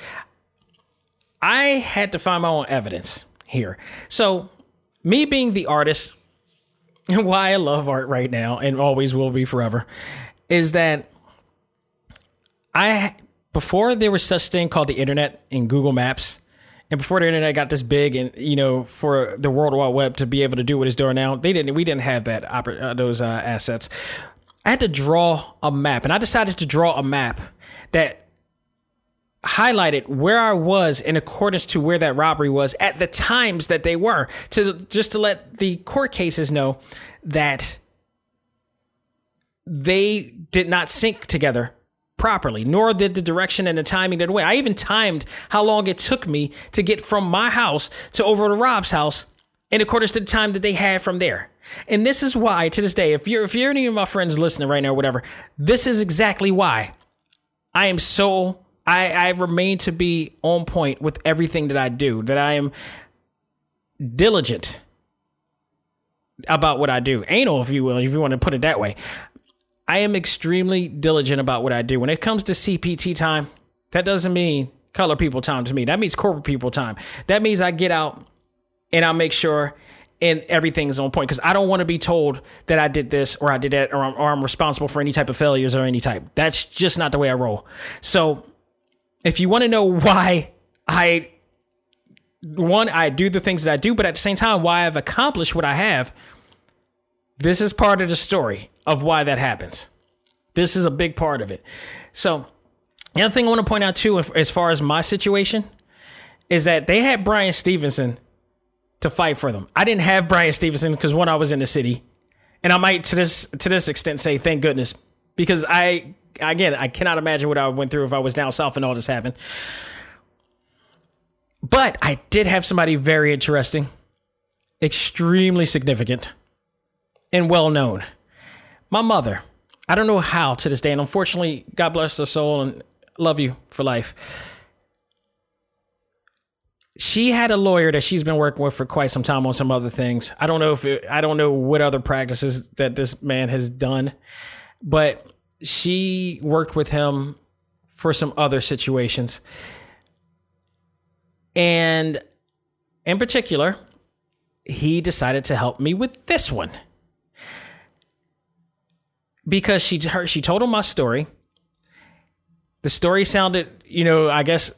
I had to find my own evidence here. So, me being the artist, [LAUGHS] why I love art right now and always will be forever, is that I before there was such thing called the internet and Google Maps, and before the internet got this big, and you know, for the World Wide Web to be able to do what it's doing now, they didn't. We didn't have that uh, those uh, assets. I had to draw a map, and I decided to draw a map that highlighted where I was in accordance to where that robbery was at the times that they were, to just to let the court cases know that they did not sync together properly, nor did the direction and the timing that way. I even timed how long it took me to get from my house to over to Rob's house in accordance to the time that they had from there. And this is why, to this day, if you're if you're any of my friends listening right now, or whatever, this is exactly why I am so I, I remain to be on point with everything that I do, that I am diligent about what I do. Anal, if you will, if you want to put it that way. I am extremely diligent about what I do. When it comes to CPT time, that doesn't mean color people time to me. That means corporate people time. That means I get out and I make sure and everything's on point because I don't want to be told that I did this or I did that or I'm, or I'm responsible for any type of failures or any type. That's just not the way I roll. So if you want to know why I one I do the things that I do, but at the same time why I've accomplished what I have, this is part of the story of why that happens. This is a big part of it. So, the other thing I want to point out too, as far as my situation, is that they had Brian Stevenson to fight for them. I didn't have Brian Stevenson because when I was in the city, and I might to this to this extent say thank goodness because I again I cannot imagine what I went through if I was down south and all this happened. But I did have somebody very interesting, extremely significant, and well known. My mother. I don't know how to this day, and unfortunately, God bless her soul and love you for life. She had a lawyer that she's been working with for quite some time on some other things. I don't know if it, I don't know what other practices that this man has done, but she worked with him for some other situations. And in particular, he decided to help me with this one because she her, she told him my story. The story sounded, you know, I guess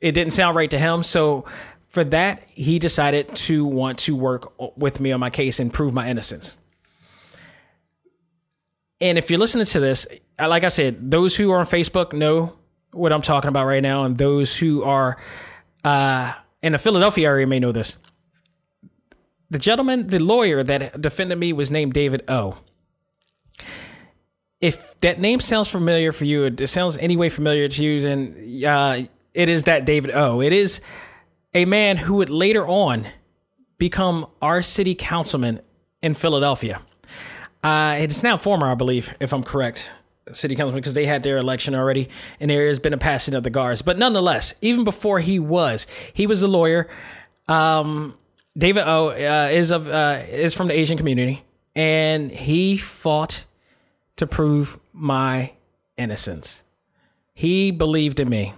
it didn't sound right to him. So for that, he decided to want to work with me on my case and prove my innocence. And if you're listening to this, like I said, those who are on Facebook know what I'm talking about right now, and those who are uh, in the Philadelphia area may know this. The gentleman, the lawyer that defended me was named David O. If that name sounds familiar for you, it sounds any way familiar to you, then uh, it is that David O. It is a man who would later on become our city councilman in Philadelphia. Uh, it's now former, I believe, if I'm correct, city councilman, because they had their election already, and there has been a passing of the guards. But nonetheless, even before he was, he was a lawyer. Um, David O uh, is of uh, is from the Asian community, and he fought to prove my innocence. He believed in me.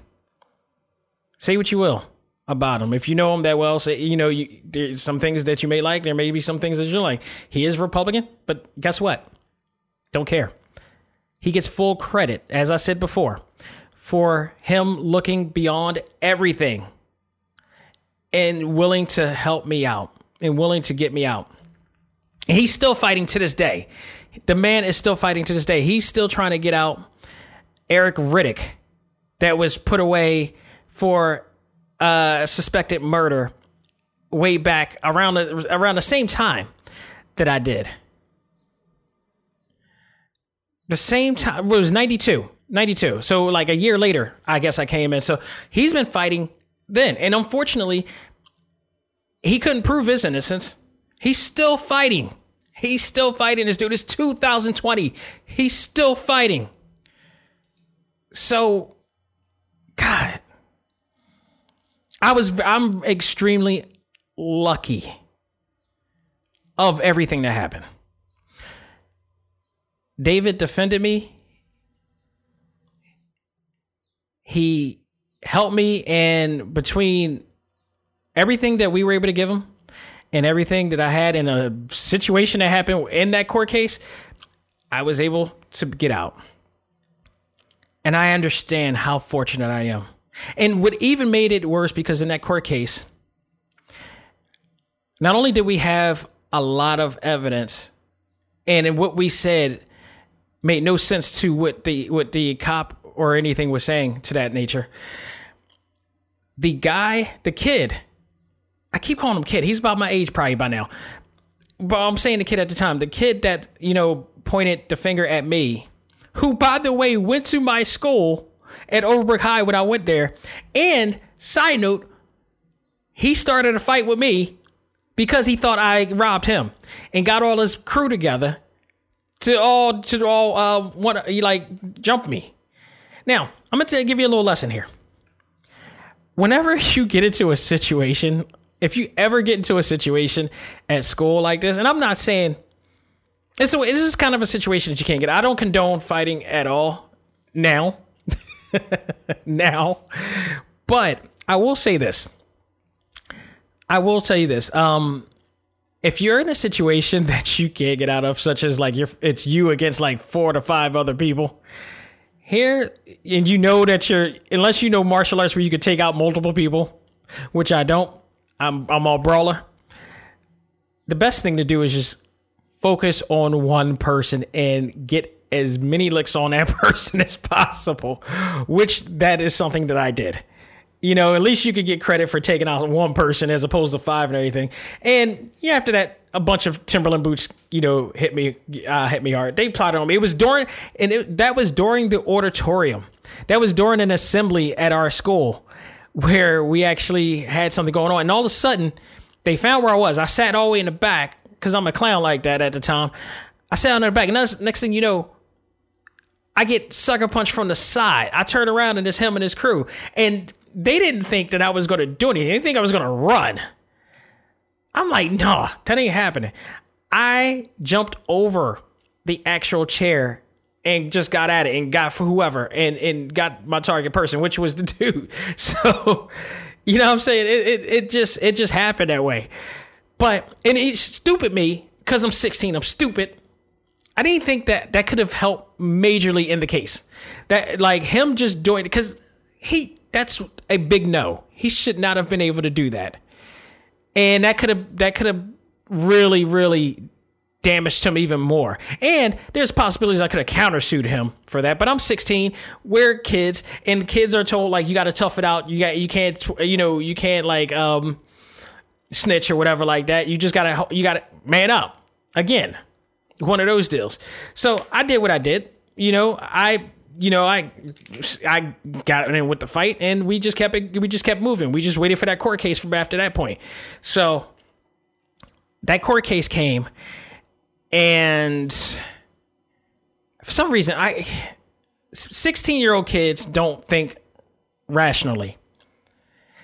Say what you will about him. If you know him that well, say you know you, there's some things that you may like. There may be some things that you like. He is Republican, but guess what? Don't care. He gets full credit, as I said before, for him looking beyond everything and willing to help me out and willing to get me out. He's still fighting to this day. The man is still fighting to this day. He's still trying to get out Eric Riddick, that was put away for uh, suspected murder way back around the, around the same time that I did. The same time it was 92. 92. So like a year later, I guess I came in. So he's been fighting then. And unfortunately, he couldn't prove his innocence. He's still fighting. He's still fighting. This dude is 2020. He's still fighting. So, God, I was, I'm extremely lucky of everything that happened. David defended me. He helped me, and between everything that we were able to give him and everything that I had in a situation that happened in that court case, I was able to get out. And I understand how fortunate I am. And what even made it worse because in that court case, not only did we have a lot of evidence, and in what we said made no sense to what the what the cop or anything was saying to that nature. The guy, the kid, I keep calling him kid. He's about my age probably by now. But I'm saying the kid at the time, the kid that, you know, pointed the finger at me, who by the way went to my school at Overbrook High when I went there. And side note, he started a fight with me because he thought I robbed him and got all his crew together to all to all uh want like jump me. Now, I'm going to give you a little lesson here. Whenever [LAUGHS] you get into a situation, if you ever get into a situation at school like this, and I'm not saying this is kind of a situation that you can't get. I don't condone fighting at all now. [LAUGHS] now. But I will say this. I will tell you this. Um, if you're in a situation [LAUGHS] that you can't get out of, such as like you're, it's you against like four to five other people, here, and you know that you're, unless you know martial arts where you could take out multiple people, which I don't, I'm, I'm all brawler. The best thing to do is just focus on one person and get as many licks on that [LAUGHS] person as possible, which that is something that I did. You know, at least you could get credit for taking out one person as opposed to five and everything. And yeah, after that, a bunch of Timberland boots, you know, hit me, uh, hit me hard. They plotted on me. It was during, and it, that was during the auditorium. That was during an assembly at our school where we actually had something going on. And all of a sudden, they found where I was. I sat all the way in the back because I'm a clown like that at the time. I sat on the back, and next, next thing you know, I get sucker punched from the side. I turn around and it's him and his crew. And they didn't think that I was going to do anything. They didn't think I was going to run. I'm like, nah, that ain't happening. I jumped over the actual chair and just got at it and got for whoever and, and got my target person, which was the [LAUGHS] dude. So, you know what I'm saying? It, it, it just, it just happened that way. But, and it's stupid me because I'm 16, I'm stupid. I didn't think that that could have helped majorly in the case. That like him just doing because he that's a big no. He should not have been able to do that, and that could have that could have really really damaged him even more. And there's possibilities I could have countersued him for that. But I'm 16. We're kids, and kids are told like you got to tough it out. You got you can't you know you can't like um snitch or whatever like that. You just gotta you gotta man up again one of those deals. So I did what I did. You know, I you know I I got in with the fight, and we just kept it. We just kept moving. We just waited for that court case from after that point. So that court case came, and for some reason, I sixteen year old kids don't think rationally.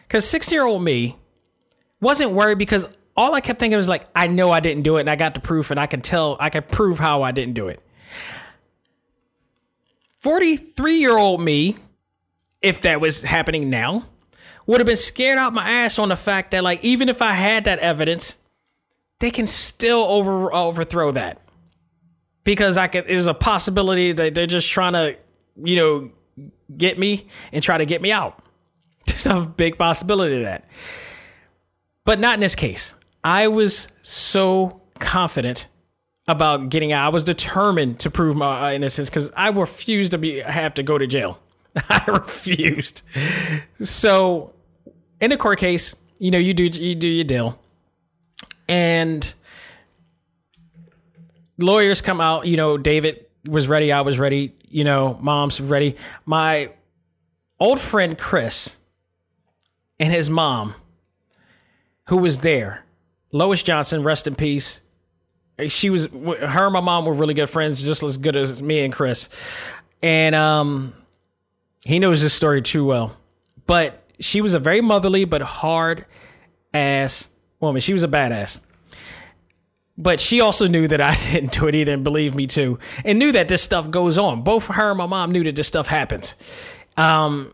Because 16 year old me wasn't worried because all I kept thinking was like, I know I didn't do it, and I got the proof, and I can tell, I can prove how I didn't do it. 43 year old me, if that was happening now, would have been scared out my ass on the fact that, like, even if I had that evidence, they can still over overthrow that because I could. There's a possibility that they're just trying to, you know, get me and try to get me out. [LAUGHS] There's a big possibility of that, but not in this case. I was so confident about getting out. I was determined to prove my uh, innocence because I refused to be have to go to jail. [LAUGHS] I refused. So in a court case, you know, you do you do your deal, and lawyers come out. You know, David was ready. I was ready. You know, mom's ready. My old friend Chris and his mom, who was there Lois Johnson, rest in peace. She was her and my mom were really good friends, just as good as me and Chris. And um, he knows this story too well. But she was a very motherly but hard ass woman. She was a badass. But she also knew that I [LAUGHS] didn't do it either and believed me too. And knew that this stuff goes on. Both her and my mom knew that this stuff happens. Um,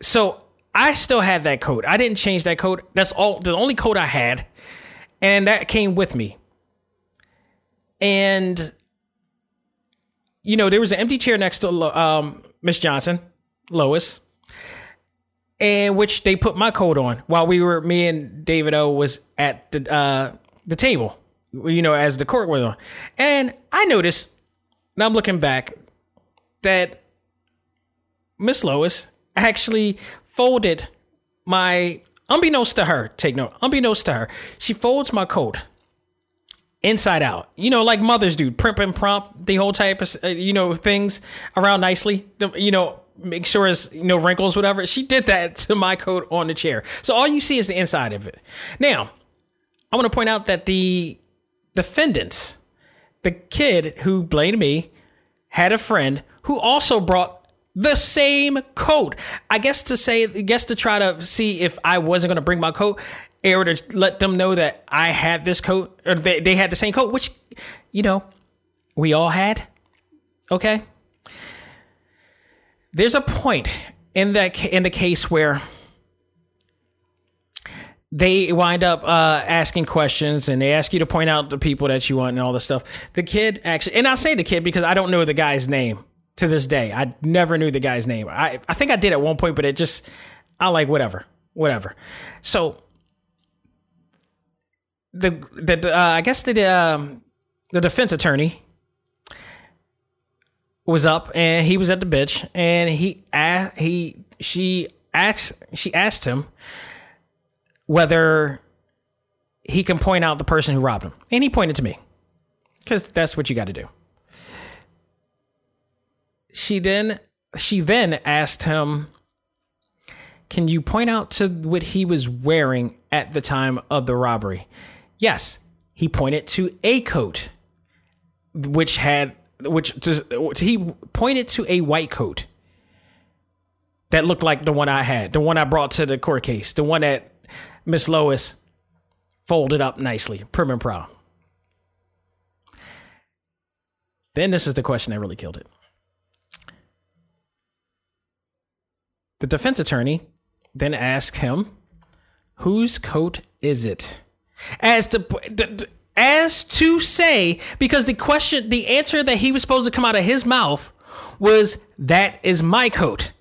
so I still had that coat. I didn't change that coat. That's all the only coat I had and that came with me. And you know, there was an empty chair next to um, Miss Johnson, Lois, and which they put my coat on while we were me and David O was at the uh, the table, you know, as the court was on. And I noticed, now I'm looking back, that Miss Lois actually folded my Unbeknownst to her, take note, unbeknownst to her, she folds my coat inside out. You know, like mothers do, primp and prompt, the whole type of, uh, you know, things around nicely. You know, make sure it's, you know, wrinkles, whatever. She did that [LAUGHS] to my coat on the chair. So all you see is the inside of it. Now, I want to point out that the defendants, the kid who blamed me, had a friend who also brought the same coat. I guess to say, I guess to try to see if I wasn't going to bring my coat, or to let them know that I had this coat, or they, they had the same coat, which, you know, we all had. Okay. There's a point in that in the case where they wind up uh, asking questions and they ask you to point out the people that you want and all this stuff. The kid actually, and I'll say the kid because I don't know the guy's name to this day. I never knew the guy's name. I, I think I did at one point, but it just, I like whatever, whatever. So the, the, uh, I guess the, um, the defense attorney was up and he was at the bench and he, uh, he, she asked she asked him whether he can point out the person who robbed him, and he pointed to me because that's what you got to do. She then she then asked him, "Can you point out to what he was wearing at the time of the robbery?" Yes, he pointed to a coat, which had which he pointed to a white coat that looked like the one I had, the one I brought to the court case, the one that Miss Lois folded up nicely, prim and proud. Then this is the question that really killed it. The defense attorney then asked him, "Whose coat is it?" As to as to say, because the question, the answer that he was supposed to come out of his mouth was, "That is my coat,"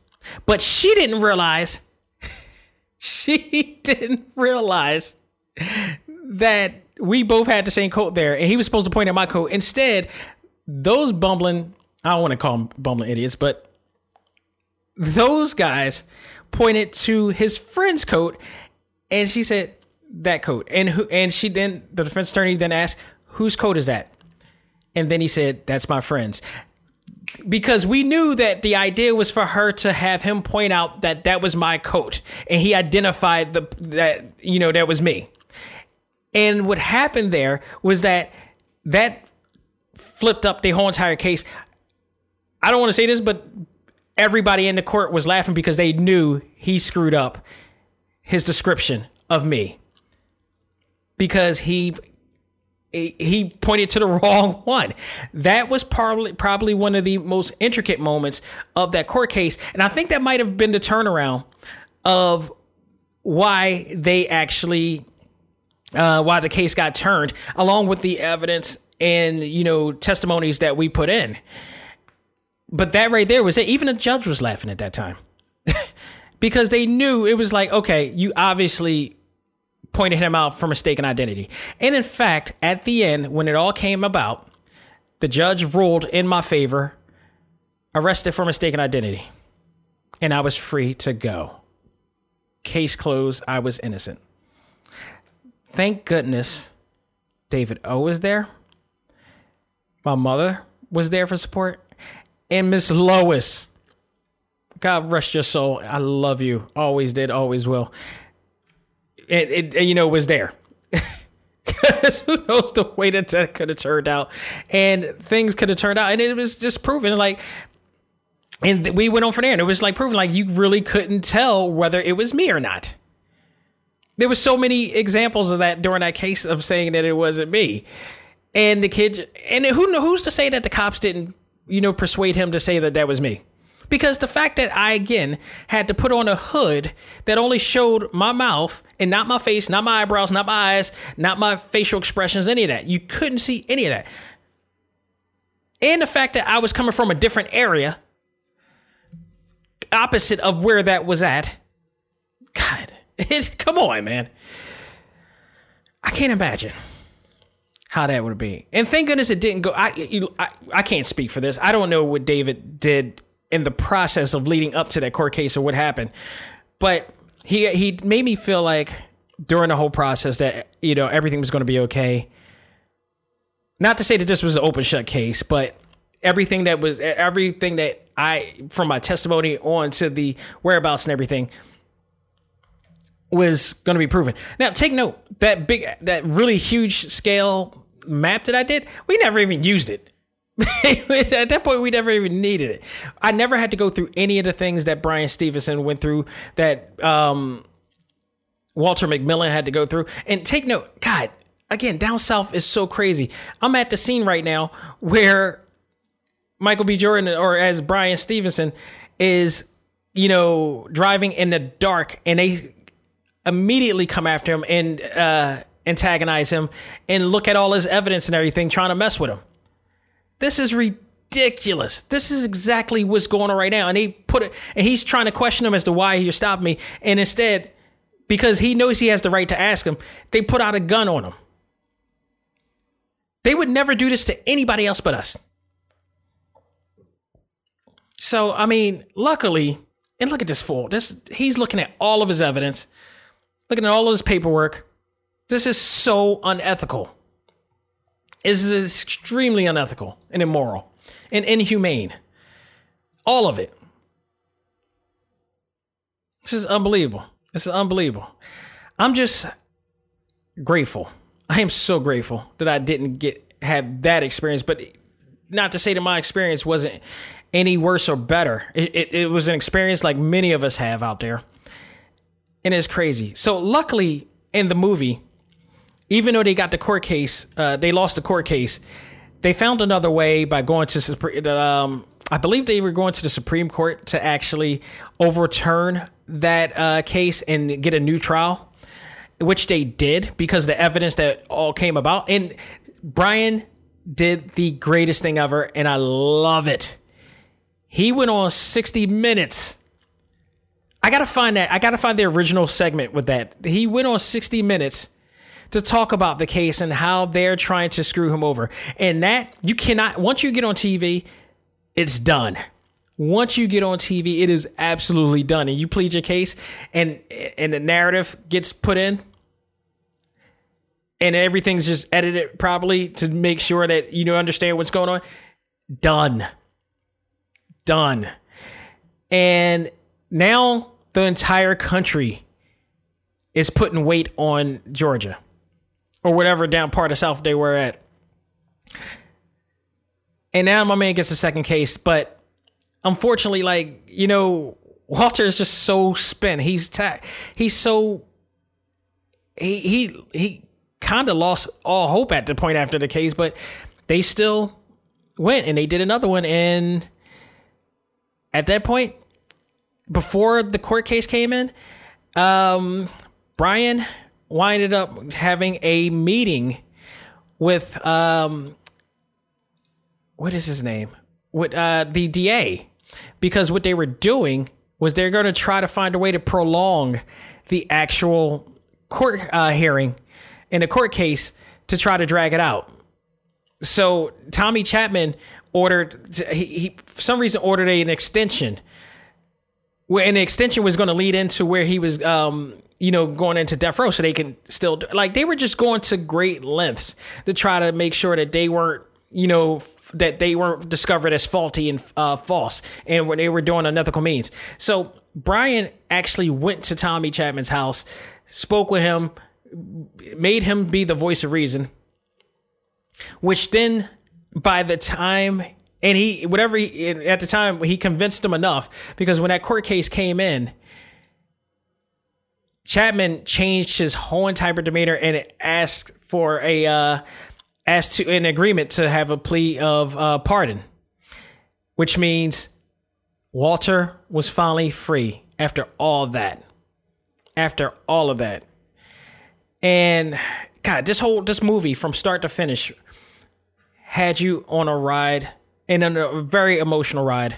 but she didn't realize. [LAUGHS] She didn't realize that we both had the same coat there, and he was supposed to point at my coat. Instead, those bumbling, I don't want to call them bumbling idiots, but those guys pointed to his friend's coat, and she said, that coat. And who and she then the defense attorney then asked, whose coat is that? And then he said, That's my friend's. Because we knew that the idea was for her to have him point out that that was my coat, and he identified the that you know that was me. And what happened there was that that flipped up the whole entire case. I don't want to say this, but everybody in the court was laughing because they knew he screwed up his description of me because he he pointed to the [LAUGHS] wrong one. That was probably probably one of the most intricate moments of that court case, and I think that might have been the turnaround of why they actually uh, why the case got turned, along with the evidence and you know testimonies that we put in. But that right there was it. Even the judge was laughing at that time [LAUGHS] because they knew it was like, okay, you obviously pointed him out for mistaken identity. And in fact, at the end, when it all came about, the judge ruled in my favor, arrested for mistaken identity, and I was free to go. Case closed. I was innocent. Thank goodness David O was there. My mother was there for support. And Miss Lois. God rest your soul. I love you. Always did, always will. It, it you know, was there. [LAUGHS] Because who knows the way that that could have turned out. And things could have turned out. And it was just proven like, and we went on from there. And it was like proven like you really couldn't tell whether it was me or not. There was so many examples of that during that case of saying that it wasn't me. And the kid, and who who's to say that the cops didn't, you know, persuade him to say that that was me? Because the fact that I again had to put on a hood that only showed my mouth and not my face, not my eyebrows, not my eyes, not my facial expressions, any of that. You couldn't see any of that. And the fact that I was coming from a different area, opposite of where that was at. God, [LAUGHS] it, come on, man. I can't imagine how that would be. And thank goodness it didn't go. I, you, I, I can't speak for this. I don't know what David did in the process of leading up to that court case or what happened, but he he made me feel like during the whole process that you know everything was going to be okay. Not to say that this was an open shut case, but everything that was everything that I from my testimony on to the whereabouts and everything was going to be proven. Now, take note that big, that really huge scale map that I did, we never even used it. [LAUGHS] At that point, we never even needed it. I never had to go through any of the things that Bryan Stevenson went through, that um, Walter McMillian had to go through. And take note, God, again, down south is so crazy. I'm at the scene right now where Michael B. Jordan, or as Bryan Stevenson, is, you know, driving in the dark and they immediately come after him and uh, antagonize him and look at all his evidence and everything, trying to mess with him. This is ridiculous. This is exactly what's going on right now. And he put it, and he's trying to question him as to why you're stopping me. And instead, because he knows he has the right to ask him, they put out a gun on him. They would never do this to anybody else but us. So, I mean, luckily, And look at this fool. This he's looking at all of his evidence, looking at all of his paperwork. This is so unethical. Is extremely unethical and immoral and inhumane. All of it. This is unbelievable. This is unbelievable. I'm just grateful. I am so grateful that I didn't get have that experience, but not to say that my experience wasn't any worse or better. It, it, it was an experience like many of us have out there. And it's crazy. So luckily in the movie, even though they got the court case, uh, they lost the court case. They found another way by going to um, I believe they were going to the Supreme Court to actually overturn that uh, case and get a new trial, which they did because the evidence that all came about. And Bryan did the greatest thing ever, and I love it. He went on 60 Minutes. I gotta find that. I gotta find the original segment with that. He went on 60 Minutes to talk about the case and how they're trying to screw him over. And that you cannot. Once you get on TV, it's done. Once you get on TV, it is absolutely done. And you plead your case, and and the narrative gets put in, and everything's just edited properly to make sure that you know understand what's going on. Done. Done. And now the entire country is putting weight on Georgia or whatever down part of South they were at. And now my man gets a second case, but unfortunately, like, you know, Walter is just so spent. He's ta- he's so he he he kind of lost all hope at the point after the case, but they still went and they did another one and at that point before the court case came in, um Bryan winded up having a meeting with um what is his name? With uh, the DA, because what they were doing was they're going to try to find a way to prolong the actual court uh, hearing in a court case to try to drag it out. So Tommy Chapman ordered, he, he for some reason ordered an extension, where an extension was going to lead into where he was, um, you know, going into death row, so they can still like they were just going to great lengths to try to make sure that they weren't, you know, that they weren't discovered as faulty and uh, false, and when they were doing unethical means. So Bryan actually went to Tommy Chapman's house, spoke with him, made him be the voice of reason. Which then, by the time and he whatever he, at the time he convinced him enough because when that court case came in chapman changed his whole entire demeanor and asked for a uh, as to an agreement to have a plea of uh, pardon, which means Walter was finally free after all that. After all of that. And God, this whole this movie from start to finish had you on a ride and a very emotional ride.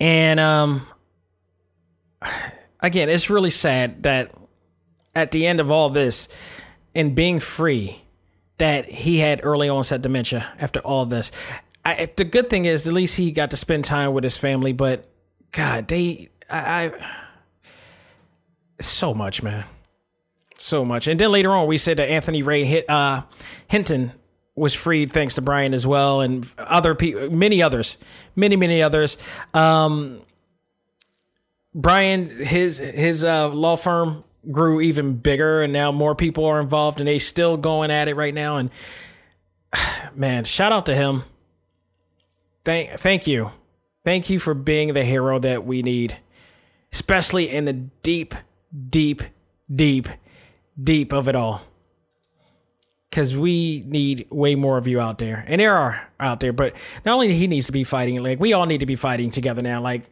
And um again, it's really sad that at the end of all this and being free that he had early onset dementia after all this. I, the good thing is, at least he got to spend time with his family. But God, they, I, I so much, man, so much. And then later on, we said that Anthony Ray hit, uh, Hinton was freed thanks to Bryan as well, and other people, many others, many many others. Um, Brian, his his uh, law firm grew even bigger and now more people are involved and they still going at it right now and [SIGHS] man shout out to him. Thank thank you. Thank you for being the hero that we need especially in the deep deep deep deep of it all because we need way more of you out there. And there are out there but not only he needs to be fighting like we all need to be fighting together now. Like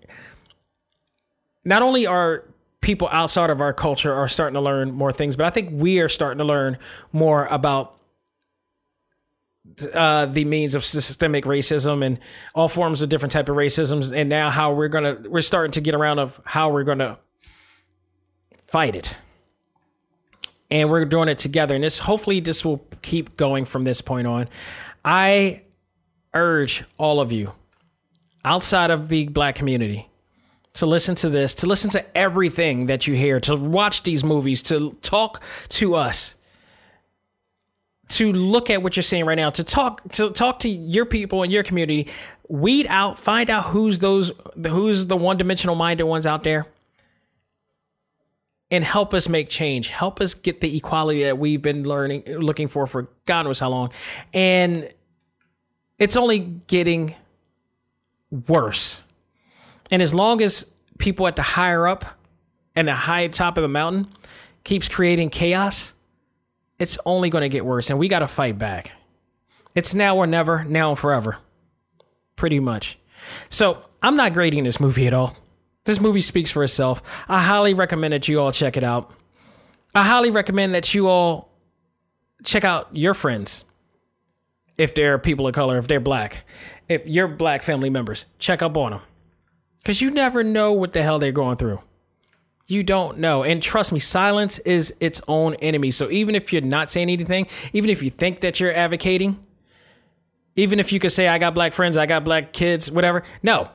not only are people outside of our culture are starting to learn more things, but I think we are starting to learn more about uh, the means of systemic racism and all forms of different type of racisms, and now how we're gonna we're starting to get around of how we're gonna fight it, and we're doing it together. And this hopefully this will keep going from this point on. I urge all of you outside of the black community to listen to this, to listen to everything that you hear, to watch these movies, to talk to us, to look at what you're seeing right now, to talk to talk to your people in your community, weed out, find out who's those who's the one-dimensional minded ones out there and help us make change. Help us get the equality that we've been learning looking for for God knows how long. And it's only getting worse. And as long as people at the higher up and the high top of the mountain keeps creating chaos, it's only going to get worse. And we got to fight back. It's now or never, now and forever. Pretty much. So I'm not grading this movie at all. This movie speaks for itself. I highly recommend that you all check it out. I highly recommend that you all check out your friends if they're people of color, if they're black, if you're black family members, check up on them. Because you never know what the hell they're going through. You don't know. And trust me, silence is its own enemy. So even if you're not saying anything, even if you think that you're advocating, even if you could say, I got black friends, I got black kids, whatever, no.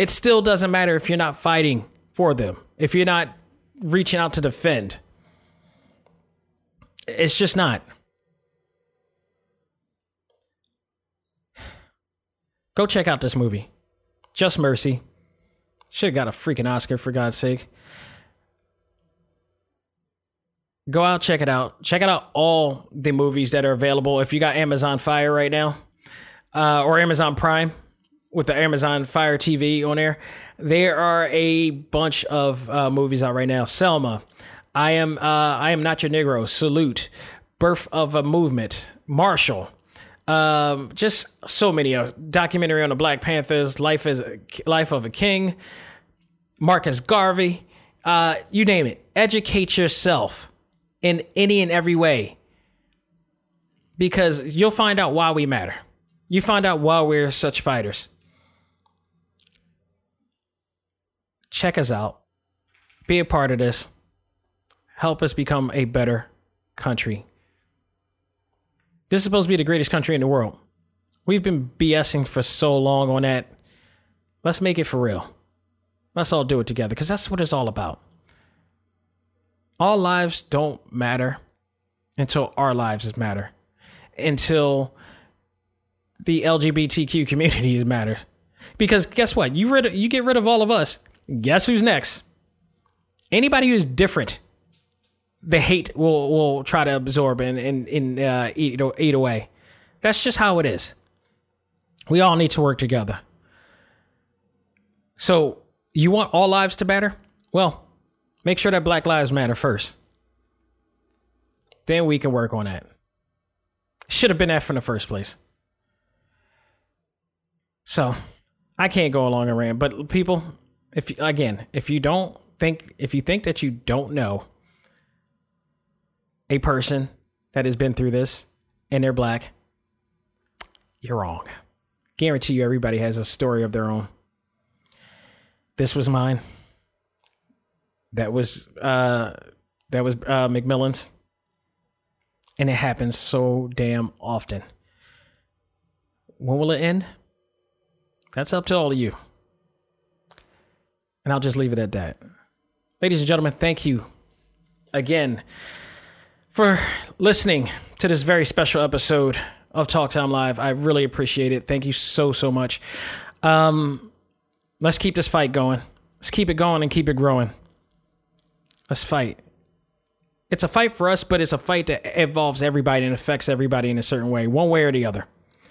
It still doesn't matter if you're not fighting for them, if you're not reaching out to defend. It's just not. Go check out this movie. Just Mercy. Should have got a freaking Oscar for God's sake. Go out, check it out. Check it out all the movies that are available. If you got Amazon Fire right now, uh, or Amazon Prime with the Amazon Fire TV on there, there are a bunch of uh, movies out right now. Selma, I am uh, I am not your Negro. Salute, Birth of a Movement, Marshall. Um, just so many. A documentary on the Black Panthers, Life as Life of a King, Marcus Garvey. Uh, you name it. Educate yourself in any and every way because you'll find out why we matter. You find out why we're such fighters. Check us out. Be a part of this. Help us become a better country. This is supposed to be the greatest country in the world. We've been BSing for so long on that. Let's make it for real. Let's all do it together because that's what it's all about. All lives don't matter until our lives matter, until the LGBTQ community [LAUGHS] matters. Because guess what? You rid you get rid of all of us. Guess who's next? Anybody who's different, the hate will will try to absorb and and, and uh, eat eat away. That's just how it is. We all need to work together. So you want all lives to matter? Well, make sure that Black Lives Matter first. Then we can work on that. Should have been that from the first place. So I can't go along and rant, but people, if again, if you don't think, if you think that you don't know a person that has been through this and they're black, you're wrong. Guarantee you, everybody has a story of their own. This was mine. That was uh, that was uh, McMillian's, and it happens so damn often. When will it end? That's up to all of you. And I'll just leave it at that. Ladies and gentlemen, thank you again for listening to this very special episode of Talk Time Live. I really appreciate it. Thank you so, so much. Um, let's keep this fight going. Let's keep it going and keep it growing. Let's fight. It's a fight for us, but it's a fight that involves everybody and affects everybody in a certain way, one way or the other.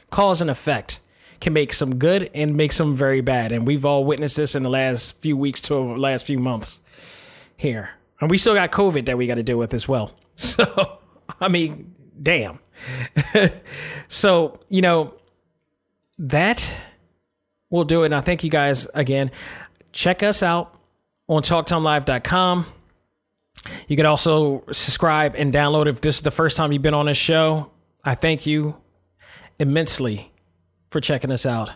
Cause and effect can make some good and make some very bad. And we've all witnessed this in the last few weeks to last few months here. And we still got COVID that we got to deal with as well. [LAUGHS] So, I mean, damn. [LAUGHS] so, you know, that will do it. And I thank you guys again. Check us out on talktimelive.com. You can also subscribe and download if this is the first time you've been on this show. I thank you immensely for checking us out.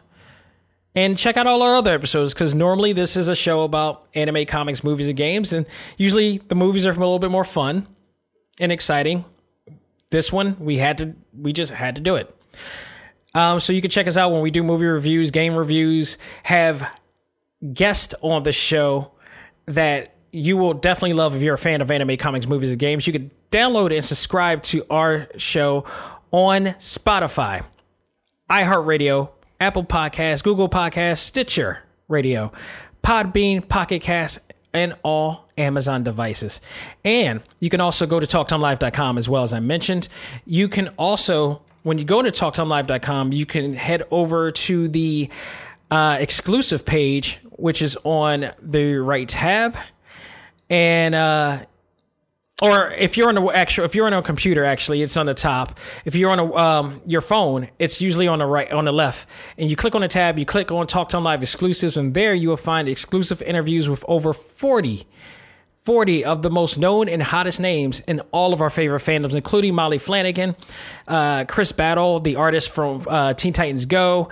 And check out all our other episodes because normally this is a show about anime, comics, movies, and games. And usually the movies are a little bit more fun and exciting. This one, we had to, we just had to do it. Um, so you can check us out when we do movie reviews, game reviews, have guests on the show that you will definitely love if you're a fan of anime, comics, movies, and games. You can download and subscribe to our show on Spotify, iHeartRadio, Apple Podcasts, Google Podcasts, Stitcher Radio, Podbean, Pocket Cast, and all Amazon devices. And you can also go to talktimelive.com as well as I mentioned. You can also, when you go to talktimelive.com, you can head over to the uh, exclusive page, which is on the right tab. And uh, or if you're on the actual if you're on a computer actually it's on the top. If you're on a um, your phone it's usually on the right on the left. And you click on the tab you click on talk time live exclusives and there you will find exclusive interviews with over 40 40 of the most known and hottest names in all of our favorite fandoms, including Maile Flanagan, uh, Chris Battle, the artist from uh, Teen Titans Go,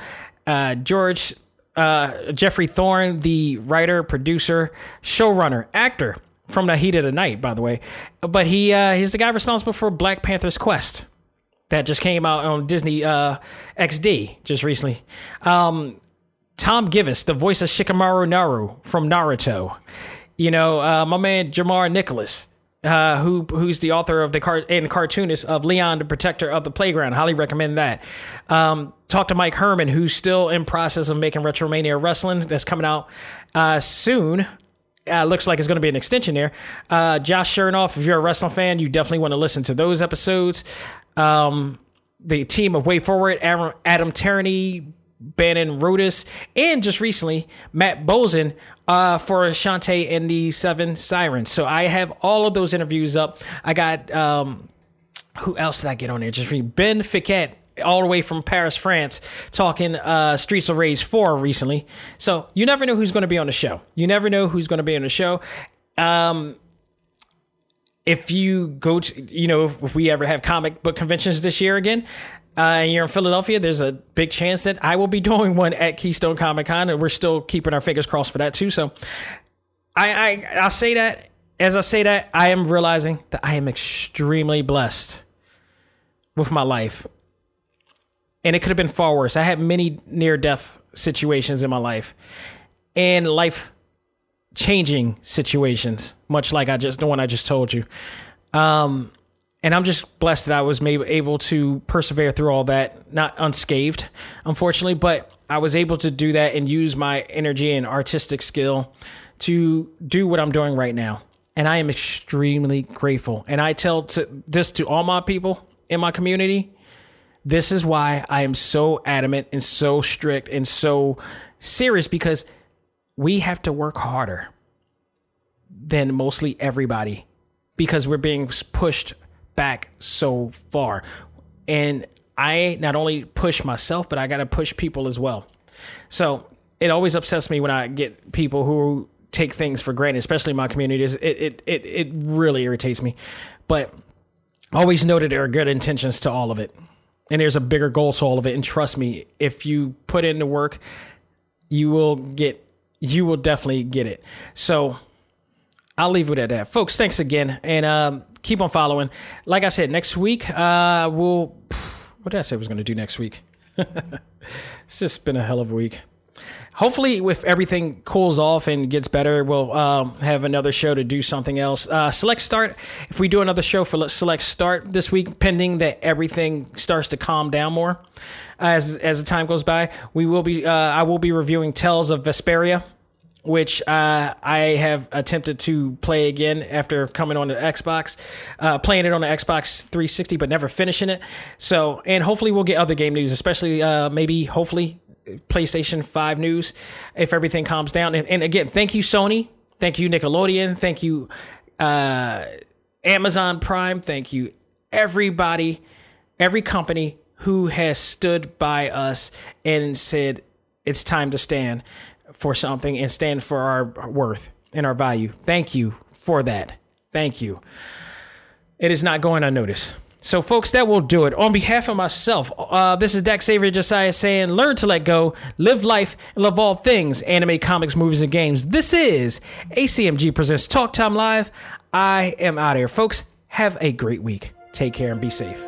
uh, George uh, Jeffrey Thorne, the writer, producer, showrunner, actor from the heat of the night, by the way. But he uh, he's the guy responsible for Black Panther's Quest that just came out on Disney uh, XD just recently. Um, Tom Gibis, the voice of Shikamaru Nara from Naruto. You know, uh, my man Jamar Nicholas, uh, who who's the author of the car- and cartoonist of Leon, the Protector of the Playground. Highly recommend that. Um, talk to Mike Herman, who's still in process of making Retromania Wrestling. That's coming out uh, soon. Uh, looks like it's going to be an extension there. Uh, Josh Chernoff, if you're a wrestling fan, you definitely want to listen to those episodes. Um, the team of WayForward, Adam, Tierney, Bannon Rudis, and just recently, Matt Bozon uh, for Shantae and the Seven Sirens. So I have all of those interviews up. I got, um, who else did I get on there? Just read Ben Fiquet all the way from Paris, France, talking uh, Streets of Rage 4 recently. So you never know who's going to be on the show. You never know who's going to be on the show. Um, if you go to, you know, if, we ever have comic book conventions this year again, uh, and you're in Philadelphia, there's a big chance that I will be [LAUGHS] doing one at Keystone Comic Con, and we're still keeping our fingers crossed for that too. So, I, I I say that as I say that, I am realizing that I am extremely blessed with my life and it could have been far worse. I had many near death situations in my life and life changing situations, much like I just the one I just told you. Um, and I'm just blessed that I was able to persevere through all that, not unscathed, unfortunately, but I was able to do that and use my energy and artistic skill to do what I'm doing right now. And I am extremely grateful. And I tell to, this to all my people in my community this is why I am so adamant and so strict and so serious because we have to work harder than mostly everybody because we're being pushed back so far. And I not only push myself, but I got to push people as well. So it always upsets me when I get people who take things for granted, especially in my communities. It, it, it, it really irritates me. But always know that there are good intentions to all of it and there's a bigger goal to all of it. And trust me, if you put in the work, you will get, you will definitely get it. So I'll leave it at that, folks. Thanks again, and um, keep on following. Like I said, next week uh, we'll. [SIGHS] What did I say I was going to do next week? [LAUGHS] it's just been a hell of a week hopefully, if everything cools off and gets better, we'll um, have another show to do something else. Uh, select start. If we do another show for select start this week, pending that everything starts to calm down more as as the time goes by, we will be. Uh, I will be reviewing Tales of Vesperia which uh, I have attempted to play again after coming on the Xbox, uh, playing it on the Xbox 360, but never finishing it. So, and hopefully we'll get other game news, especially uh, maybe hopefully PlayStation 5 news if everything calms down. And, and again, thank you, Sony. Thank you, Nickelodeon. Thank you, uh, Amazon Prime. Thank you, everybody, every company who has stood by us and said it's time to stand for something and stand for our worth and our value. Thank you for that. Thank you. It is not going unnoticed. So, folks, that will do it. On behalf of myself, uh, this is Dak Xavier Josiah saying, learn to let go, live life, and love all things anime, comics, movies, and games. This is ACMG Presents Talk Time Live. I am out here. Folks, have a great week. Take care and be safe.